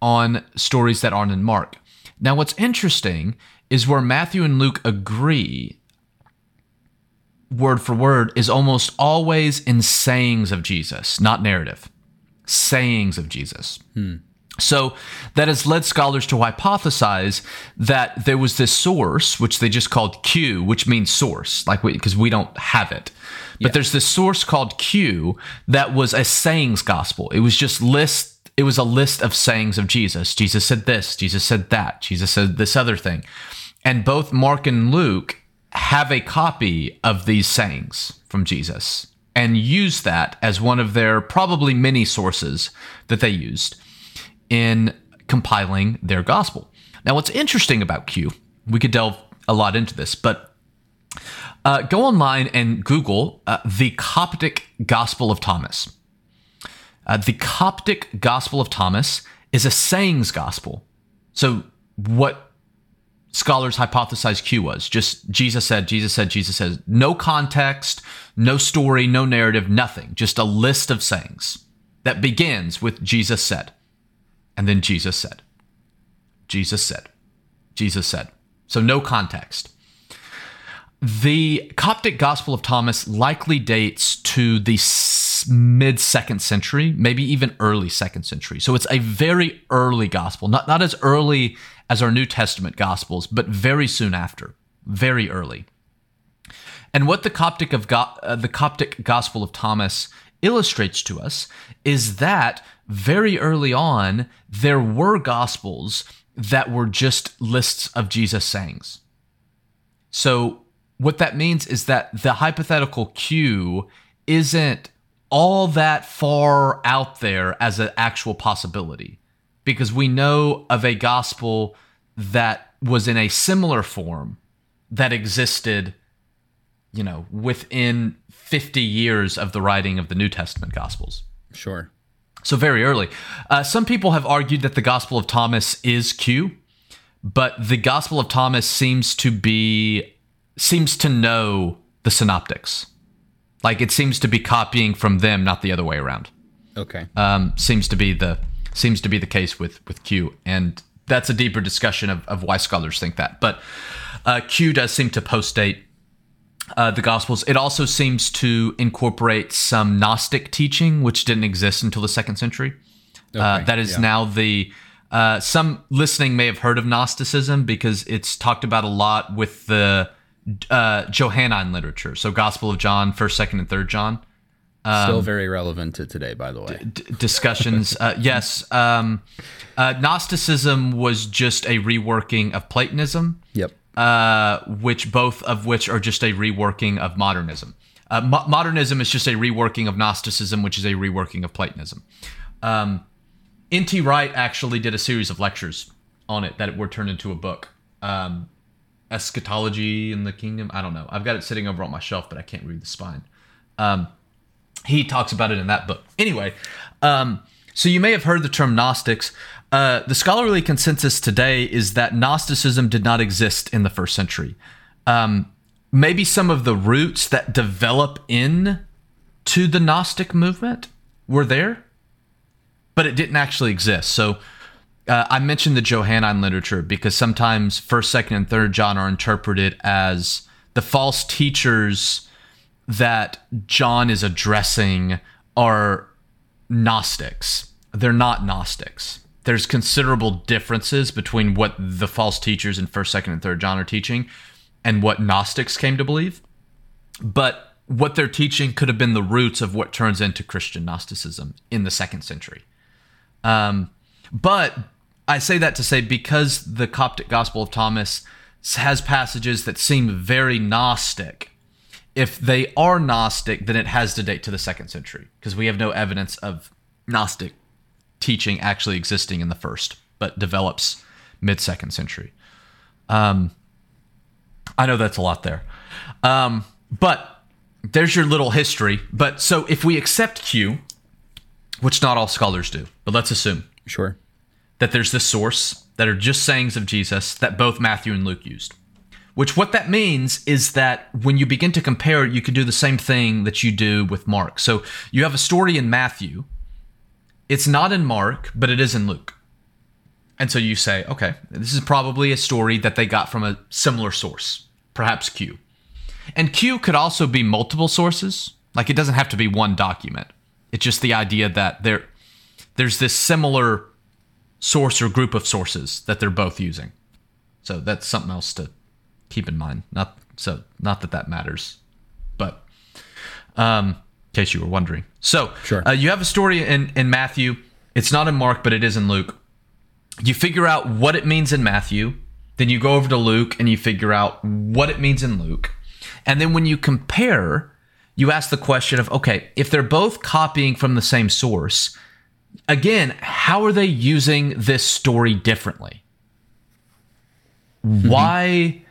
on stories that aren't in Mark. Now, what's interesting is where Matthew and Luke agree word for word is almost always in sayings of Jesus, not narrative. Sayings of Jesus. Hmm. So that has led scholars to hypothesize that there was this source, which they just called Q, which means source, like because we, don't have it. But there's this source called Q that was a sayings gospel. It was just list. It was a list of sayings of Jesus. Jesus said this. Jesus said that. Jesus said this other thing. And both Mark and Luke have a copy of these sayings from Jesus and use that as one of their probably many sources that they used in compiling their gospel. Now, what's interesting about Q, we could delve a lot into this, but uh, go online and Google uh, the Coptic Gospel of Thomas. Uh, the Coptic Gospel of Thomas is a sayings gospel. So, what scholars hypothesize Q was just Jesus said, Jesus said, Jesus said, no context, no story, no narrative, nothing, just a list of sayings that begins with Jesus said. And then Jesus said, Jesus said, Jesus said. So no context. The Coptic Gospel of Thomas likely dates to the mid second century, maybe even early second century. So it's a very early gospel, not, not as early as our New Testament gospels, but very soon after, very early. And what the Coptic of Go- uh, the Coptic Gospel of Thomas illustrates to us is that very early on, there were gospels that were just lists of Jesus sayings. So, what that means is that the hypothetical Q isn't all that far out there as an actual possibility. Because we know of a gospel that was in a similar form that existed you know within 50 years of the writing of the new testament gospels.
Sure.
so very early. Uh, some people have argued that the gospel of thomas is q but the gospel of thomas seems to be seems to know the synoptics like it seems to be copying from them not the other way around
Okay.
um, seems to be the seems to be the case with with Q, and that's a deeper discussion of, of why scholars think that. But uh, Q does seem to postdate uh, the Gospels. It also seems to incorporate some Gnostic teaching, which didn't exist until the second century. uh, that is
yeah.
now the uh, some listening may have heard of Gnosticism because it's talked about a lot with the uh, Johannine literature. So Gospel of John, First, Second, and Third John
Still very relevant to today, by the way.
d- discussions. Uh, yes, um, uh, Gnosticism was just a reworking of Platonism,
Yep.
uh, which both of which are just a reworking of modernism. Uh, mo- modernism is just a reworking of Gnosticism, which is a reworking of Platonism. Um, N.T. Wright actually did a series of lectures on it that were turned into a book. Um, Eschatology in the Kingdom. I don't know. I've got it sitting over on my shelf, but I can't read the spine he talks about it in that book. Anyway, um, so you may have heard the term Gnostics. Uh, the scholarly consensus today is that Gnosticism did not exist in the first century. Um, maybe some of the roots that develop in to the Gnostic movement were there, but it didn't actually exist. So uh, I mentioned the Johannine literature because sometimes First, Second, and Third John are interpreted as the false teachers that John is addressing are Gnostics. They're not Gnostics. There's considerable differences between what the false teachers in 1st, 2nd, and 3rd John are teaching and what Gnostics came to believe. But what they're teaching could have been the roots of what turns into Christian Gnosticism in the second century. Um, but I say that to say because the Coptic Gospel of Thomas has passages that seem very Gnostic, if they are Gnostic, then it has to date to the second century because we have no evidence of Gnostic teaching actually existing in the first, but develops mid second century. Um, I know that's a lot there, um, but there's your little history. But so if we accept Q, which not all scholars do, but let's assume
Sure.
That there's this source that are just sayings of Jesus that both Matthew and Luke used. Which what that means is that when you begin to compare, you can do the same thing that you do with Mark. So you have a story in Matthew. It's not in Mark, but it is in Luke. And so you say, okay, this is probably a story that they got from a similar source, perhaps Q. And Q could also be multiple sources. Like it doesn't have to be one document. It's just the idea that there there's this similar source or group of sources that they're both using. So that's something else to keep in mind. Not so not that that matters, but um, in case you were wondering. So
Sure.
uh, you have a story in in Matthew. It's not in Mark, but it is in Luke. You figure out what it means in Matthew, then you go over to Luke and you figure out what it means in Luke, and then when you compare, you ask the question of okay, if they're both copying from the same source, again, how are they using this story differently? Hmm. Why?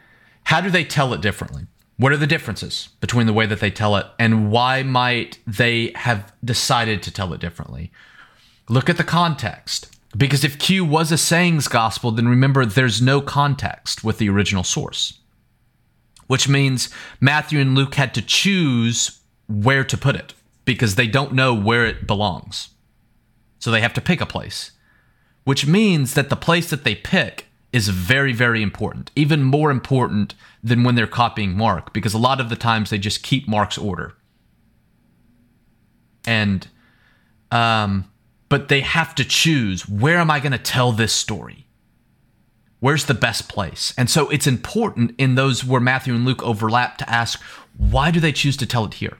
How do they tell it differently? What are the differences between the way that they tell it, and why might they have decided to tell it differently? Look at the context. Because if Q was a sayings gospel, then remember there's no context with the original source, which means Matthew and Luke had to choose where to put it because they don't know where it belongs. So they have to pick a place, which means that the place that they pick is very, very important, even more important than when they're copying Mark, because a lot of the times they just keep Mark's order. And, um, but they have to choose where am I going to tell this story? Where's the best place? And so it's important in those where Matthew and Luke overlap to ask, why do they choose to tell it here?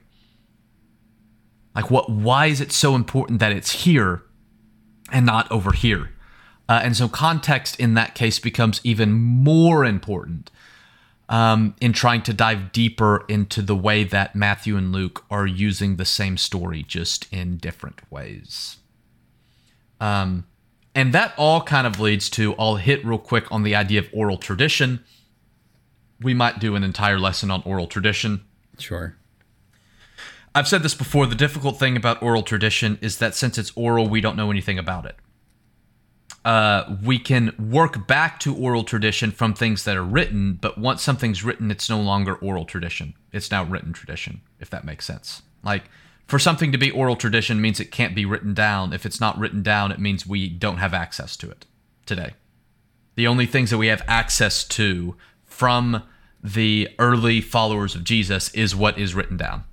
Like, what? Why is it so important that it's here and not over here? Uh, and so, context in that case becomes even more important um, in trying to dive deeper into the way that Matthew and Luke are using the same story, just in different ways. Um, and that all kind of leads to I'll hit real quick on the idea of oral tradition. We might do an entire lesson on oral tradition.
Sure.
I've said this before. The difficult thing about oral tradition is that since it's oral, we don't know anything about it. Uh, we can work back to oral tradition from things that are written, but once something's written, it's no longer oral tradition. It's now written tradition, if that makes sense. Like, for something to be oral tradition means it can't be written down. If it's not written down, it means we don't have access to it today. The only things that we have access to from the early followers of Jesus is what is written down,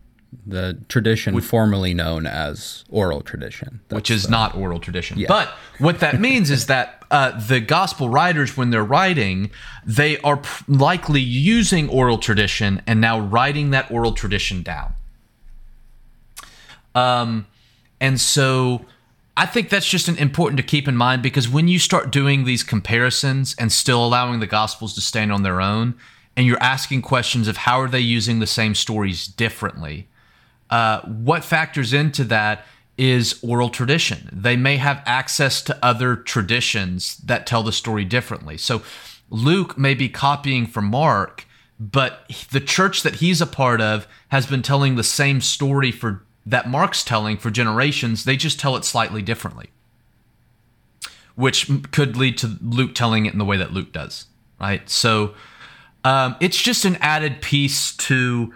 The tradition formerly known as oral tradition.
which is not oral tradition. But what that means is that uh, the gospel writers, when they're writing, they are p- likely using oral tradition and now writing that oral tradition down. Um, and so I think that's just an important to keep in mind because when you start doing these comparisons and still allowing the gospels to stand on their own, and you're asking questions of how are they using the same stories differently, uh, what factors into that is oral tradition. They may have access to other traditions that tell the story differently. So Luke may be copying from Mark, but the church that he's a part of has been telling the same story for that Mark's telling for generations. They just tell it slightly differently, which could lead to Luke telling it in the way that Luke does, right? So um, it's just an added piece to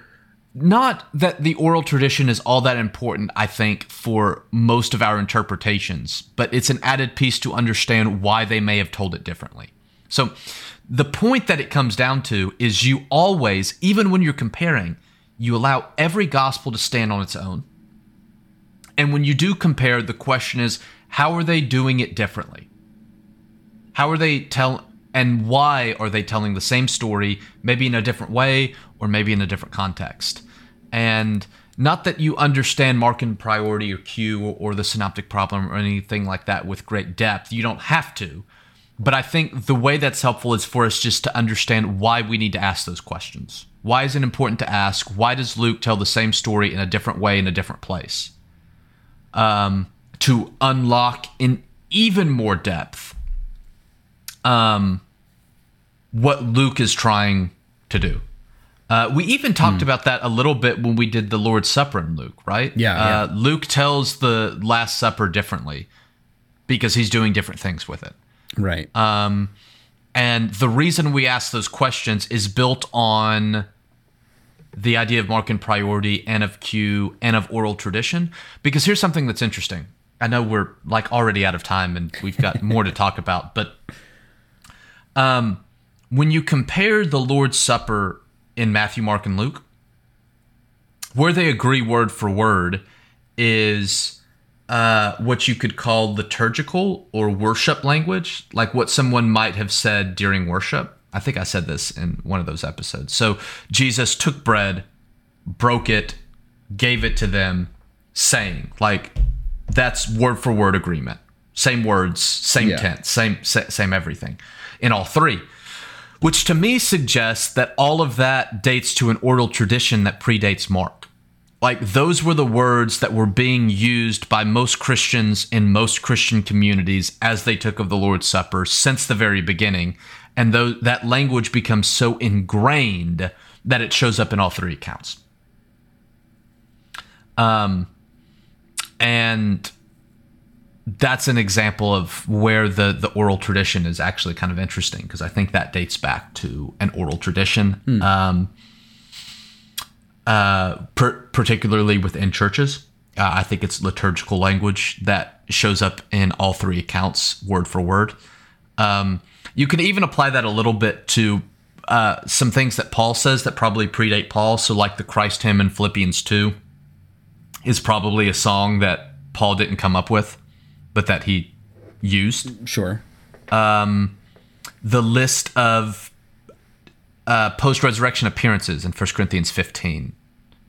not that the oral tradition is all that important, I think, for most of our interpretations, but it's an added piece to understand why they may have told it differently. So, the point that it comes down to is you always, even when you're comparing, you allow every gospel to stand on its own. And when you do compare, the question is, how are they doing it differently? How are they tell and why are they telling the same story, maybe in a different way or maybe in a different context? And not that you understand Markan priority or Q or, or the synoptic problem or anything like that with great depth. You don't have to. But I think the way that's helpful is for us just to understand why we need to ask those questions. Why is it important to ask? Why does Luke tell the same story in a different way in a different place? Um, to unlock in even more depth um, what Luke is trying to do. Uh, we even talked about that a little bit when we did the Lord's Supper in Luke, right?
Yeah,
Uh, Luke tells the Last Supper differently because he's doing different things with it.
Right.
Um, and the reason we ask those questions is built on the idea of Markan priority and of Q and of oral tradition. Because here's something that's interesting. I know we're like already out of time and we've got more to talk about, but um, when you compare the Lord's Supper in Matthew, Mark, and Luke, where they agree word for word is uh, what you could call liturgical or worship language, like what someone might have said during worship. I think I said this in one of those episodes. So Jesus took bread, broke it, gave it to them, saying, like, that's word for word agreement. Same words, same
Yeah.
tense, same same everything in all three. Which to me suggests that all of that dates to an oral tradition that predates Mark like those were the words that were being used by most Christians in most Christian communities as they took of the Lord's Supper since the very beginning. And though that language becomes so ingrained that it shows up in all three accounts. Um, and that's an example of where the the oral tradition is actually kind of interesting because I think that dates back to an oral tradition. Um, uh, per- particularly within churches. Uh, I think it's liturgical language that shows up in all three accounts, word for word. Um, you can even apply that a little bit to uh, some things that Paul says that probably predate Paul. So, like the Christ hymn in Philippians 2 is probably a song that Paul didn't come up with, but that he used
sure.
the list of uh, post resurrection appearances in 1 Corinthians 15.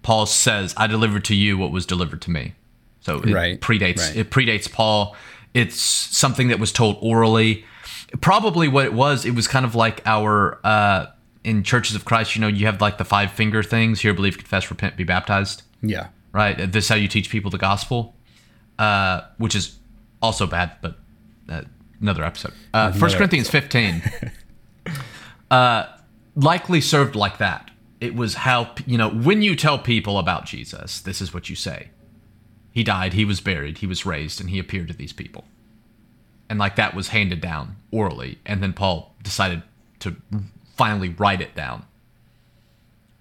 Paul says, I delivered to you what was delivered to me. So it
Right,
predates
right.
it predates Paul. It's something that was told orally. Probably what it was, it was kind of like our uh, in churches of Christ. You know, you have like the five finger things: hear, believe, confess, repent, be baptized.
Yeah.
Right. This is how you teach people the gospel, uh, which is also bad, but uh, another episode. Uh, First
Another
Corinthians fifteen. uh, likely served like that. It was how you know when you tell people about Jesus, this is what you say. He died, he was buried, he was raised, and he appeared to these people. And like that was handed down orally, and then Paul decided to finally write it down,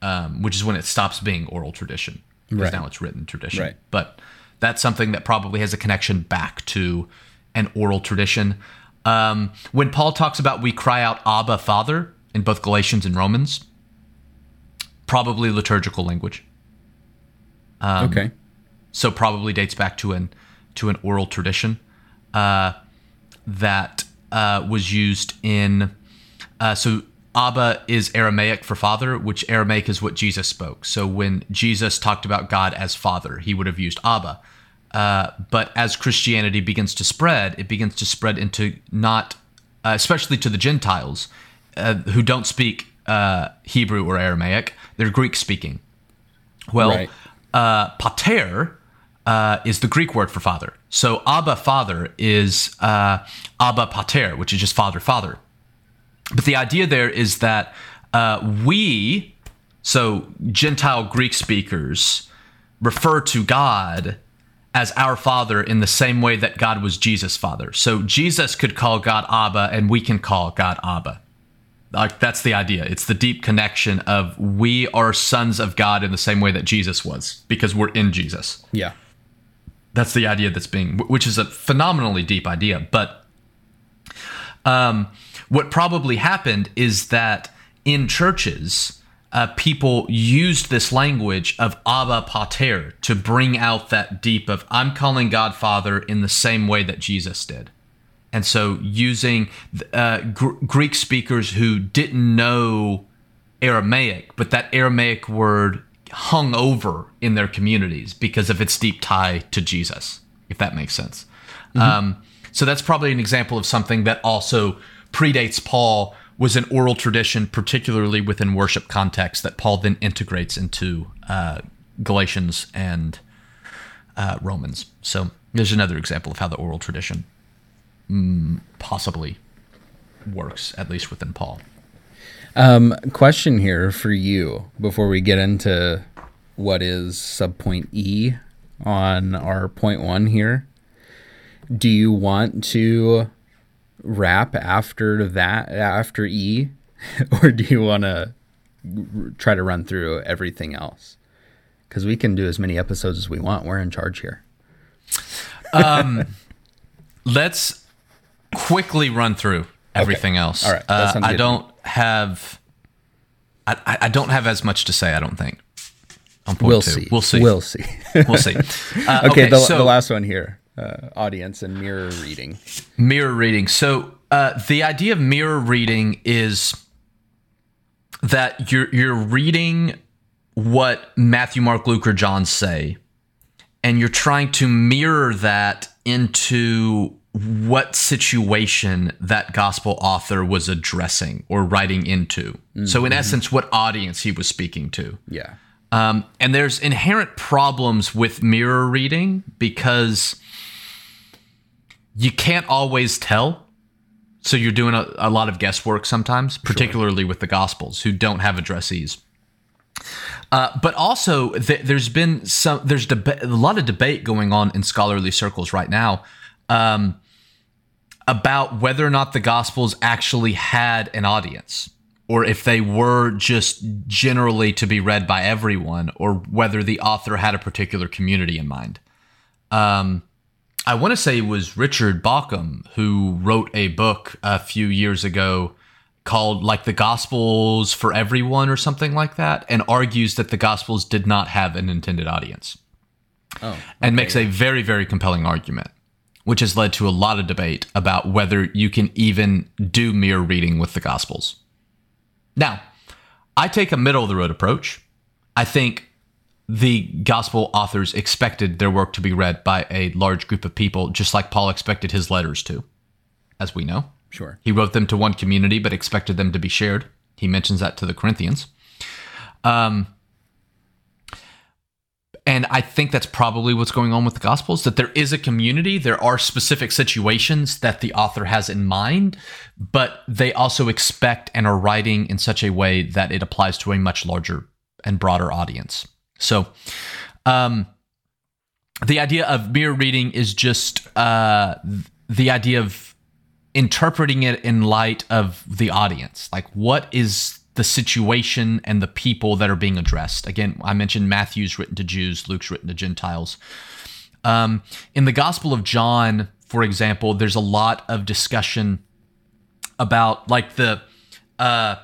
um, which is when it stops being oral tradition because
Right.
now it's written tradition.
Right.
But that's something that probably has a connection back to an oral tradition. Um, when Paul talks about we cry out Abba Father in both Galatians and Romans, probably liturgical language. Um,
okay.
so probably dates back to an to an oral tradition uh, that uh, was used in. Uh, so Abba is Aramaic for father, which Aramaic is what Jesus spoke. So when Jesus talked about God as Father, he would have used Abba. Uh, but as Christianity begins to spread, it begins to spread into not, uh, especially to the Gentiles uh, who don't speak uh, Hebrew or Aramaic, they're Greek speaking. Well,
Right.
uh, pater uh, is the Greek word for father. So Abba Father is uh, Abba Pater, which is just father, father. But the idea there is that uh, we, so Gentile Greek speakers, refer to God as our Father in the same way that God was Jesus' Father. So Jesus could call God Abba, and we can call God Abba. Like that's the idea. It's the deep connection of we are sons of God in the same way that Jesus was, because we're in Jesus.
Yeah.
That's the idea that's being, which is a phenomenally deep idea. But um, what probably happened is that in churches, uh, people used this language of Abba Pater to bring out that deep of I'm calling God Father in the same way that Jesus did. And so, using uh, Gr- Greek speakers who didn't know Aramaic, but that Aramaic word hung over in their communities because of its deep tie to Jesus, if that makes sense. Um, so that's probably an example of something that also predates Paul, was an oral tradition, particularly within worship context, that Paul then integrates into uh, Galatians and uh, Romans. So there's another example of how the oral tradition mm, possibly works, at least within Paul.
Um, question here for you before we get into what is subpoint E on our point one here. Do you want to wrap after that, after E, or do you want to try to run through everything else? Because we can do as many episodes as we want. We're in charge here.
Um, let's quickly run through everything else.
All right.
Uh, I don't have. I, I- don't have as much to say. I don't think.
We'll
two.
see.
We'll see.
We'll see.
We'll see. Uh,
okay, the,
so
the last one here uh, audience and mirror reading.
mirror reading. So uh, the idea of mirror reading is that you're you're reading what Matthew, Mark, Luke, or John say, and you're trying to mirror that into what situation that gospel author was addressing or writing into. So, in essence, what audience he was speaking to.
Yeah.
Um, and there's inherent problems with mirror reading because you can't always tell. So you're doing a, a lot of guesswork sometimes, particularly with the Gospels, who don't have addressees. Uh, but also, th- there's been some there's deba- a lot of debate going on in scholarly circles right now um, about whether or not the Gospels actually had an audience, or if they were just generally to be read by everyone, or whether the author had a particular community in mind. Um, I want to say it was Richard Bauckham who wrote a book a few years ago called like the Gospels for Everyone or something like that, and argues that the Gospels did not have an intended audience.
Oh.
And makes a very, very compelling argument, which has led to a lot of debate about whether you can even do mirror reading with the Gospels. Now, I take a middle of the road approach. I think the gospel authors expected their work to be read by a large group of people, just like Paul expected his letters to, as we know.
Sure.
He wrote them to one community, but expected them to be shared. He mentions that to the Corinthians. Um, and I think that's probably what's going on with the Gospels that there is a community, there are specific situations that the author has in mind, but they also expect and are writing in such a way that it applies to a much larger and broader audience. So, um, the idea of mirror reading is just uh, the idea of interpreting it in light of the audience. Like, what is the situation and the people that are being addressed. Again, I mentioned Matthew's written to Jews, Luke's written to Gentiles. Um, in the Gospel of John, for example, there's a lot of discussion about like the uh,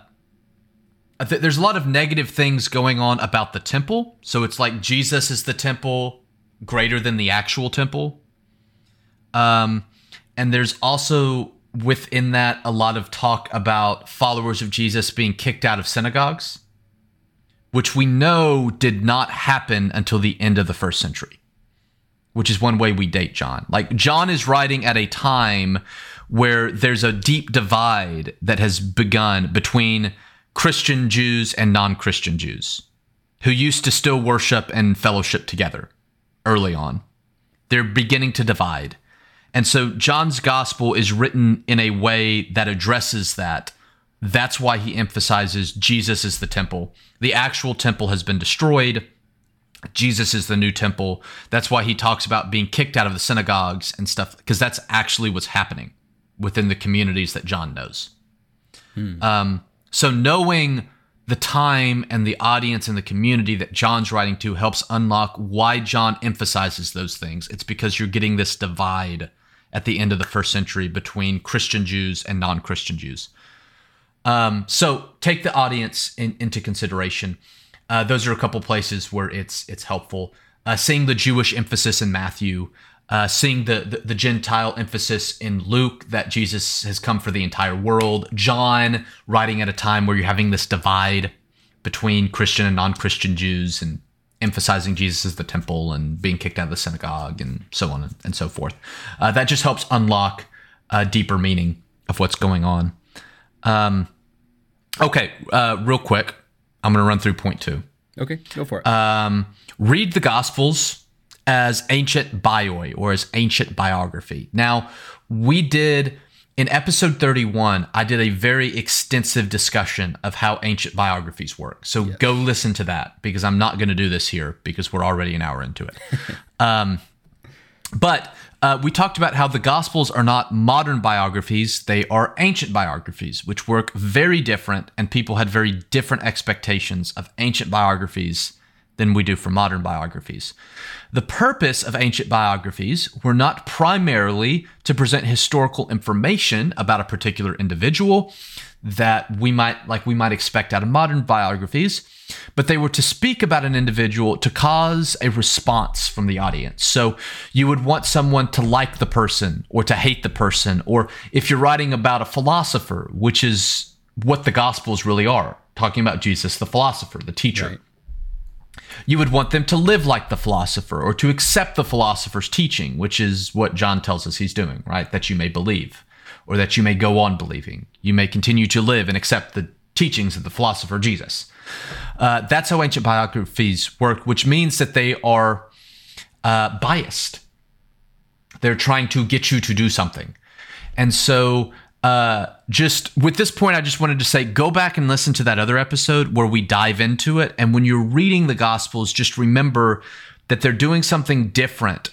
th- there's a lot of negative things going on about the temple. So it's like Jesus is the temple greater than the actual temple. Um, and there's also within that a lot of talk about followers of Jesus being kicked out of synagogues, which we know did not happen until the end of the first century, which is one way we date John. Like, John is writing at a time where there's a deep divide that has begun between Christian Jews and non Christian Jews who used to still worship and fellowship together early on. They're beginning to divide. And so John's gospel is written in a way that addresses that. That's why he emphasizes Jesus is the temple. The actual temple has been destroyed. Jesus is the new temple. That's why he talks about being kicked out of the synagogues and stuff, because that's actually what's happening within the communities that John knows. Hmm. Um, so knowing the time and the audience and the community that John's writing to helps unlock why John emphasizes those things. It's because you're getting this divide at the end of the first century between Christian Jews and non Christian Jews. Um, so take the audience in, into consideration. Uh, those are a couple places where it's it's helpful. Uh, seeing the Jewish emphasis in Matthew, uh, seeing the, the, the Gentile emphasis in Luke that Jesus has come for the entire world. John writing at a time where you're having this divide between Christian and non-Christian Jews, and emphasizing Jesus as the temple and being kicked out of the synagogue and so on and so forth. Uh, that just helps unlock a deeper meaning of what's going on. Um, okay, uh, real quick, I'm going to run through point two.
Okay, go for it.
Um, read the Gospels as ancient bioi or as ancient biography. Now, we did in episode 31, I did a very extensive discussion of how ancient biographies work. So yes. go listen to that because I'm not going to do this here because we're already an hour into it. um, but uh, we talked about how the Gospels are not modern biographies, they are ancient biographies, which work very different, and people had very different expectations of ancient biographies than we do for modern biographies. The purpose of ancient biographies were not primarily to present historical information about a particular individual that we might like we might expect out of modern biographies, but they were to speak about an individual to cause a response from the audience. So you would want someone to like the person or to hate the person, or if you're writing about a philosopher, which is what the gospels really are, talking about Jesus, the philosopher, the teacher. Right you would want them to live like the philosopher or to accept the philosopher's teaching, which is what John tells us he's doing, right? That you may believe or that you may go on believing. You may continue to live and accept the teachings of the philosopher Jesus. Uh, that's how ancient biographies work, which means that they are uh, biased. They're trying to get you to do something. And so uh, just with this point, I just wanted to say go back and listen to that other episode where we dive into it. And when you're reading the Gospels, just remember that they're doing something different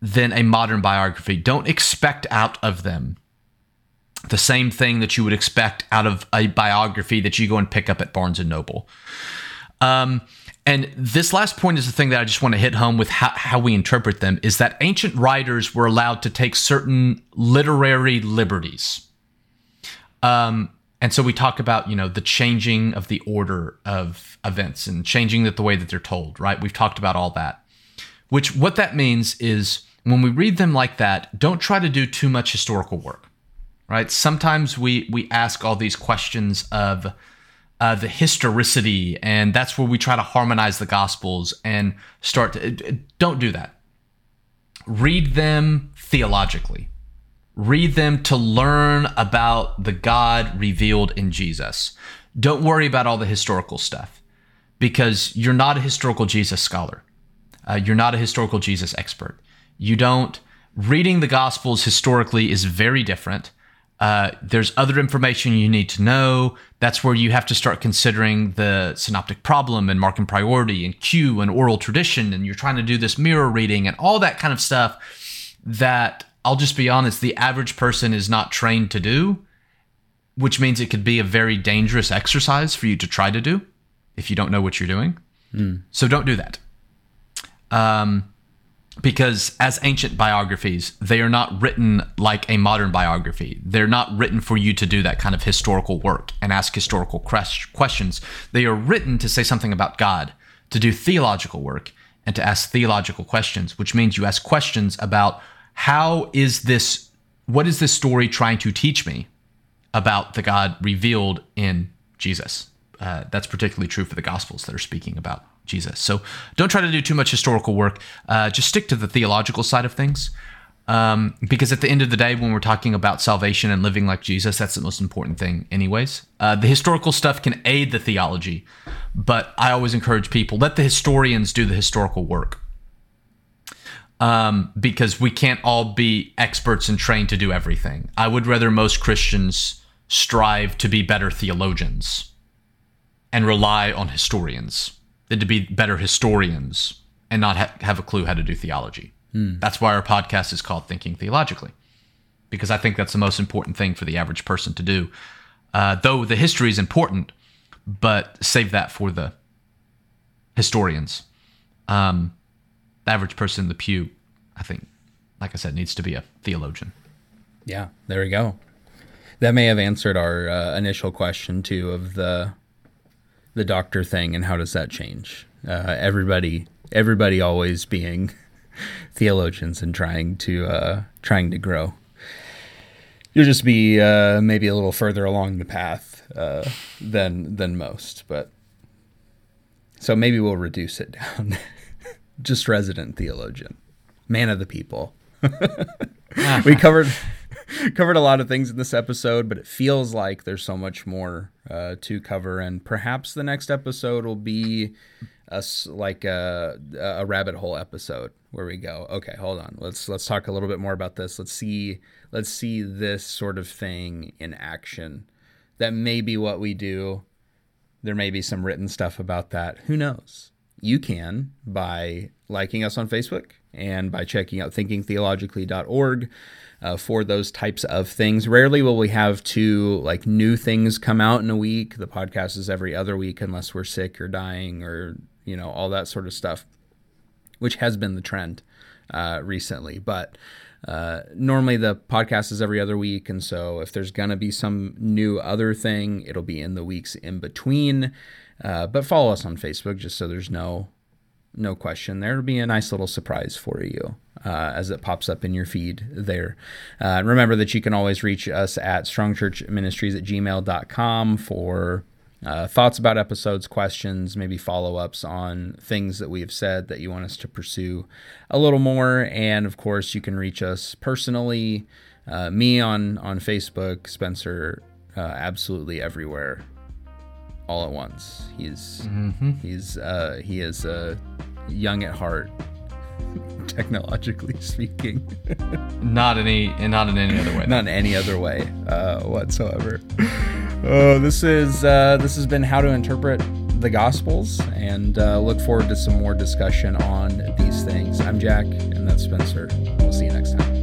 than a modern biography. Don't expect out of them the same thing that you would expect out of a biography that you go and pick up at Barnes and Noble. Um, and this last point is the thing that I just want to hit home with how, how we interpret them is that ancient writers were allowed to take certain literary liberties um, and so we talk about you know the changing of the order of events and changing the, the way that they're told. Right? We've talked about all that. Which what that means is when we read them like that, don't try to do too much historical work. Right? Sometimes we we ask all these questions of uh, the historicity, and that's where we try to harmonize the Gospels and start to. Don't do that. Read them theologically. Read them to learn about the God revealed in Jesus. Don't worry about all the historical stuff because you're not a historical Jesus scholar. Uh, you're not a historical Jesus expert. You don't. Reading the Gospels historically is very different. Uh, there's other information you need to know. That's where you have to start considering the synoptic problem and Markan priority and Q and oral tradition. And you're trying to do this mirror reading and all that kind of stuff that I'll just be honest, the average person is not trained to do, which means it could be a very dangerous exercise for you to try to do if you don't know what you're doing. Mm. So don't do that. Um, because as ancient biographies, they are not written like a modern biography. They're not written for you to do that kind of historical work and ask historical questions. They are written to say something about God, to do theological work, and to ask theological questions, which means you ask questions about how is this, what is this story trying to teach me about the God revealed in Jesus? Uh, that's particularly true for the Gospels that are speaking about Jesus. So don't try to do too much historical work. Uh, just stick to the theological side of things. Um, because at the end of the day, when we're talking about salvation and living like Jesus, that's the most important thing, anyways. Uh, the historical stuff can aid the theology, but I always encourage people let the historians do the historical work. Um, because we can't all be experts and trained to do everything. I would rather most Christians strive to be better theologians and rely on historians than to be better historians and not ha- have a clue how to do theology. Hmm. That's why our podcast is called Thinking Theologically, because I think that's the most important thing for the average person to do. Uh, though the history is important, but save that for the historians. Um, the average person in the pew, I think, like I said, needs to be a theologian.
Yeah, there we go. That may have answered our uh, initial question too of the the doctor thing and how does that change? Uh, everybody, everybody always being theologians and trying to uh, trying to grow. You'll just be uh, maybe a little further along the path uh, than than most, but so maybe we'll reduce it down. Just resident theologian, man of the people. we covered covered a lot of things in this episode, but it feels like there's so much more uh, to cover, and perhaps the next episode will be a, like a, a rabbit hole episode where we go, okay, hold on, let's let's talk a little bit more about this. Let's see let's see this sort of thing in action. That may be what we do. There may be some written stuff about that. Who knows? You can by liking us on Facebook and by checking out thinkingtheologically.org uh, for those types of things. Rarely will we have two like new things come out in a week. The podcast is every other week unless we're sick or dying or you know all that sort of stuff, which has been the trend uh, recently. But uh, normally the podcast is every other week, and so if there's gonna be some new other thing, it'll be in the weeks in between. Uh, but follow us on Facebook just so there's no no question. There'll be a nice little surprise for you uh, as it pops up in your feed there. Uh, remember that you can always reach us at strongchurchministries at gmail.com for uh, thoughts about episodes, questions, maybe follow ups on things that we have said that you want us to pursue a little more. And of course, you can reach us personally, uh, me on, on Facebook, Spencer, uh, absolutely everywhere all at once. He's mm-hmm. he's uh, he is uh, young at heart, technologically speaking.
not any, not in any other way.
Not in any other way uh, whatsoever. Oh, this is uh, this has been how to interpret the Gospels, and uh, look forward to some more discussion on these things. I'm Jack, and that's Spencer. We'll see you next time.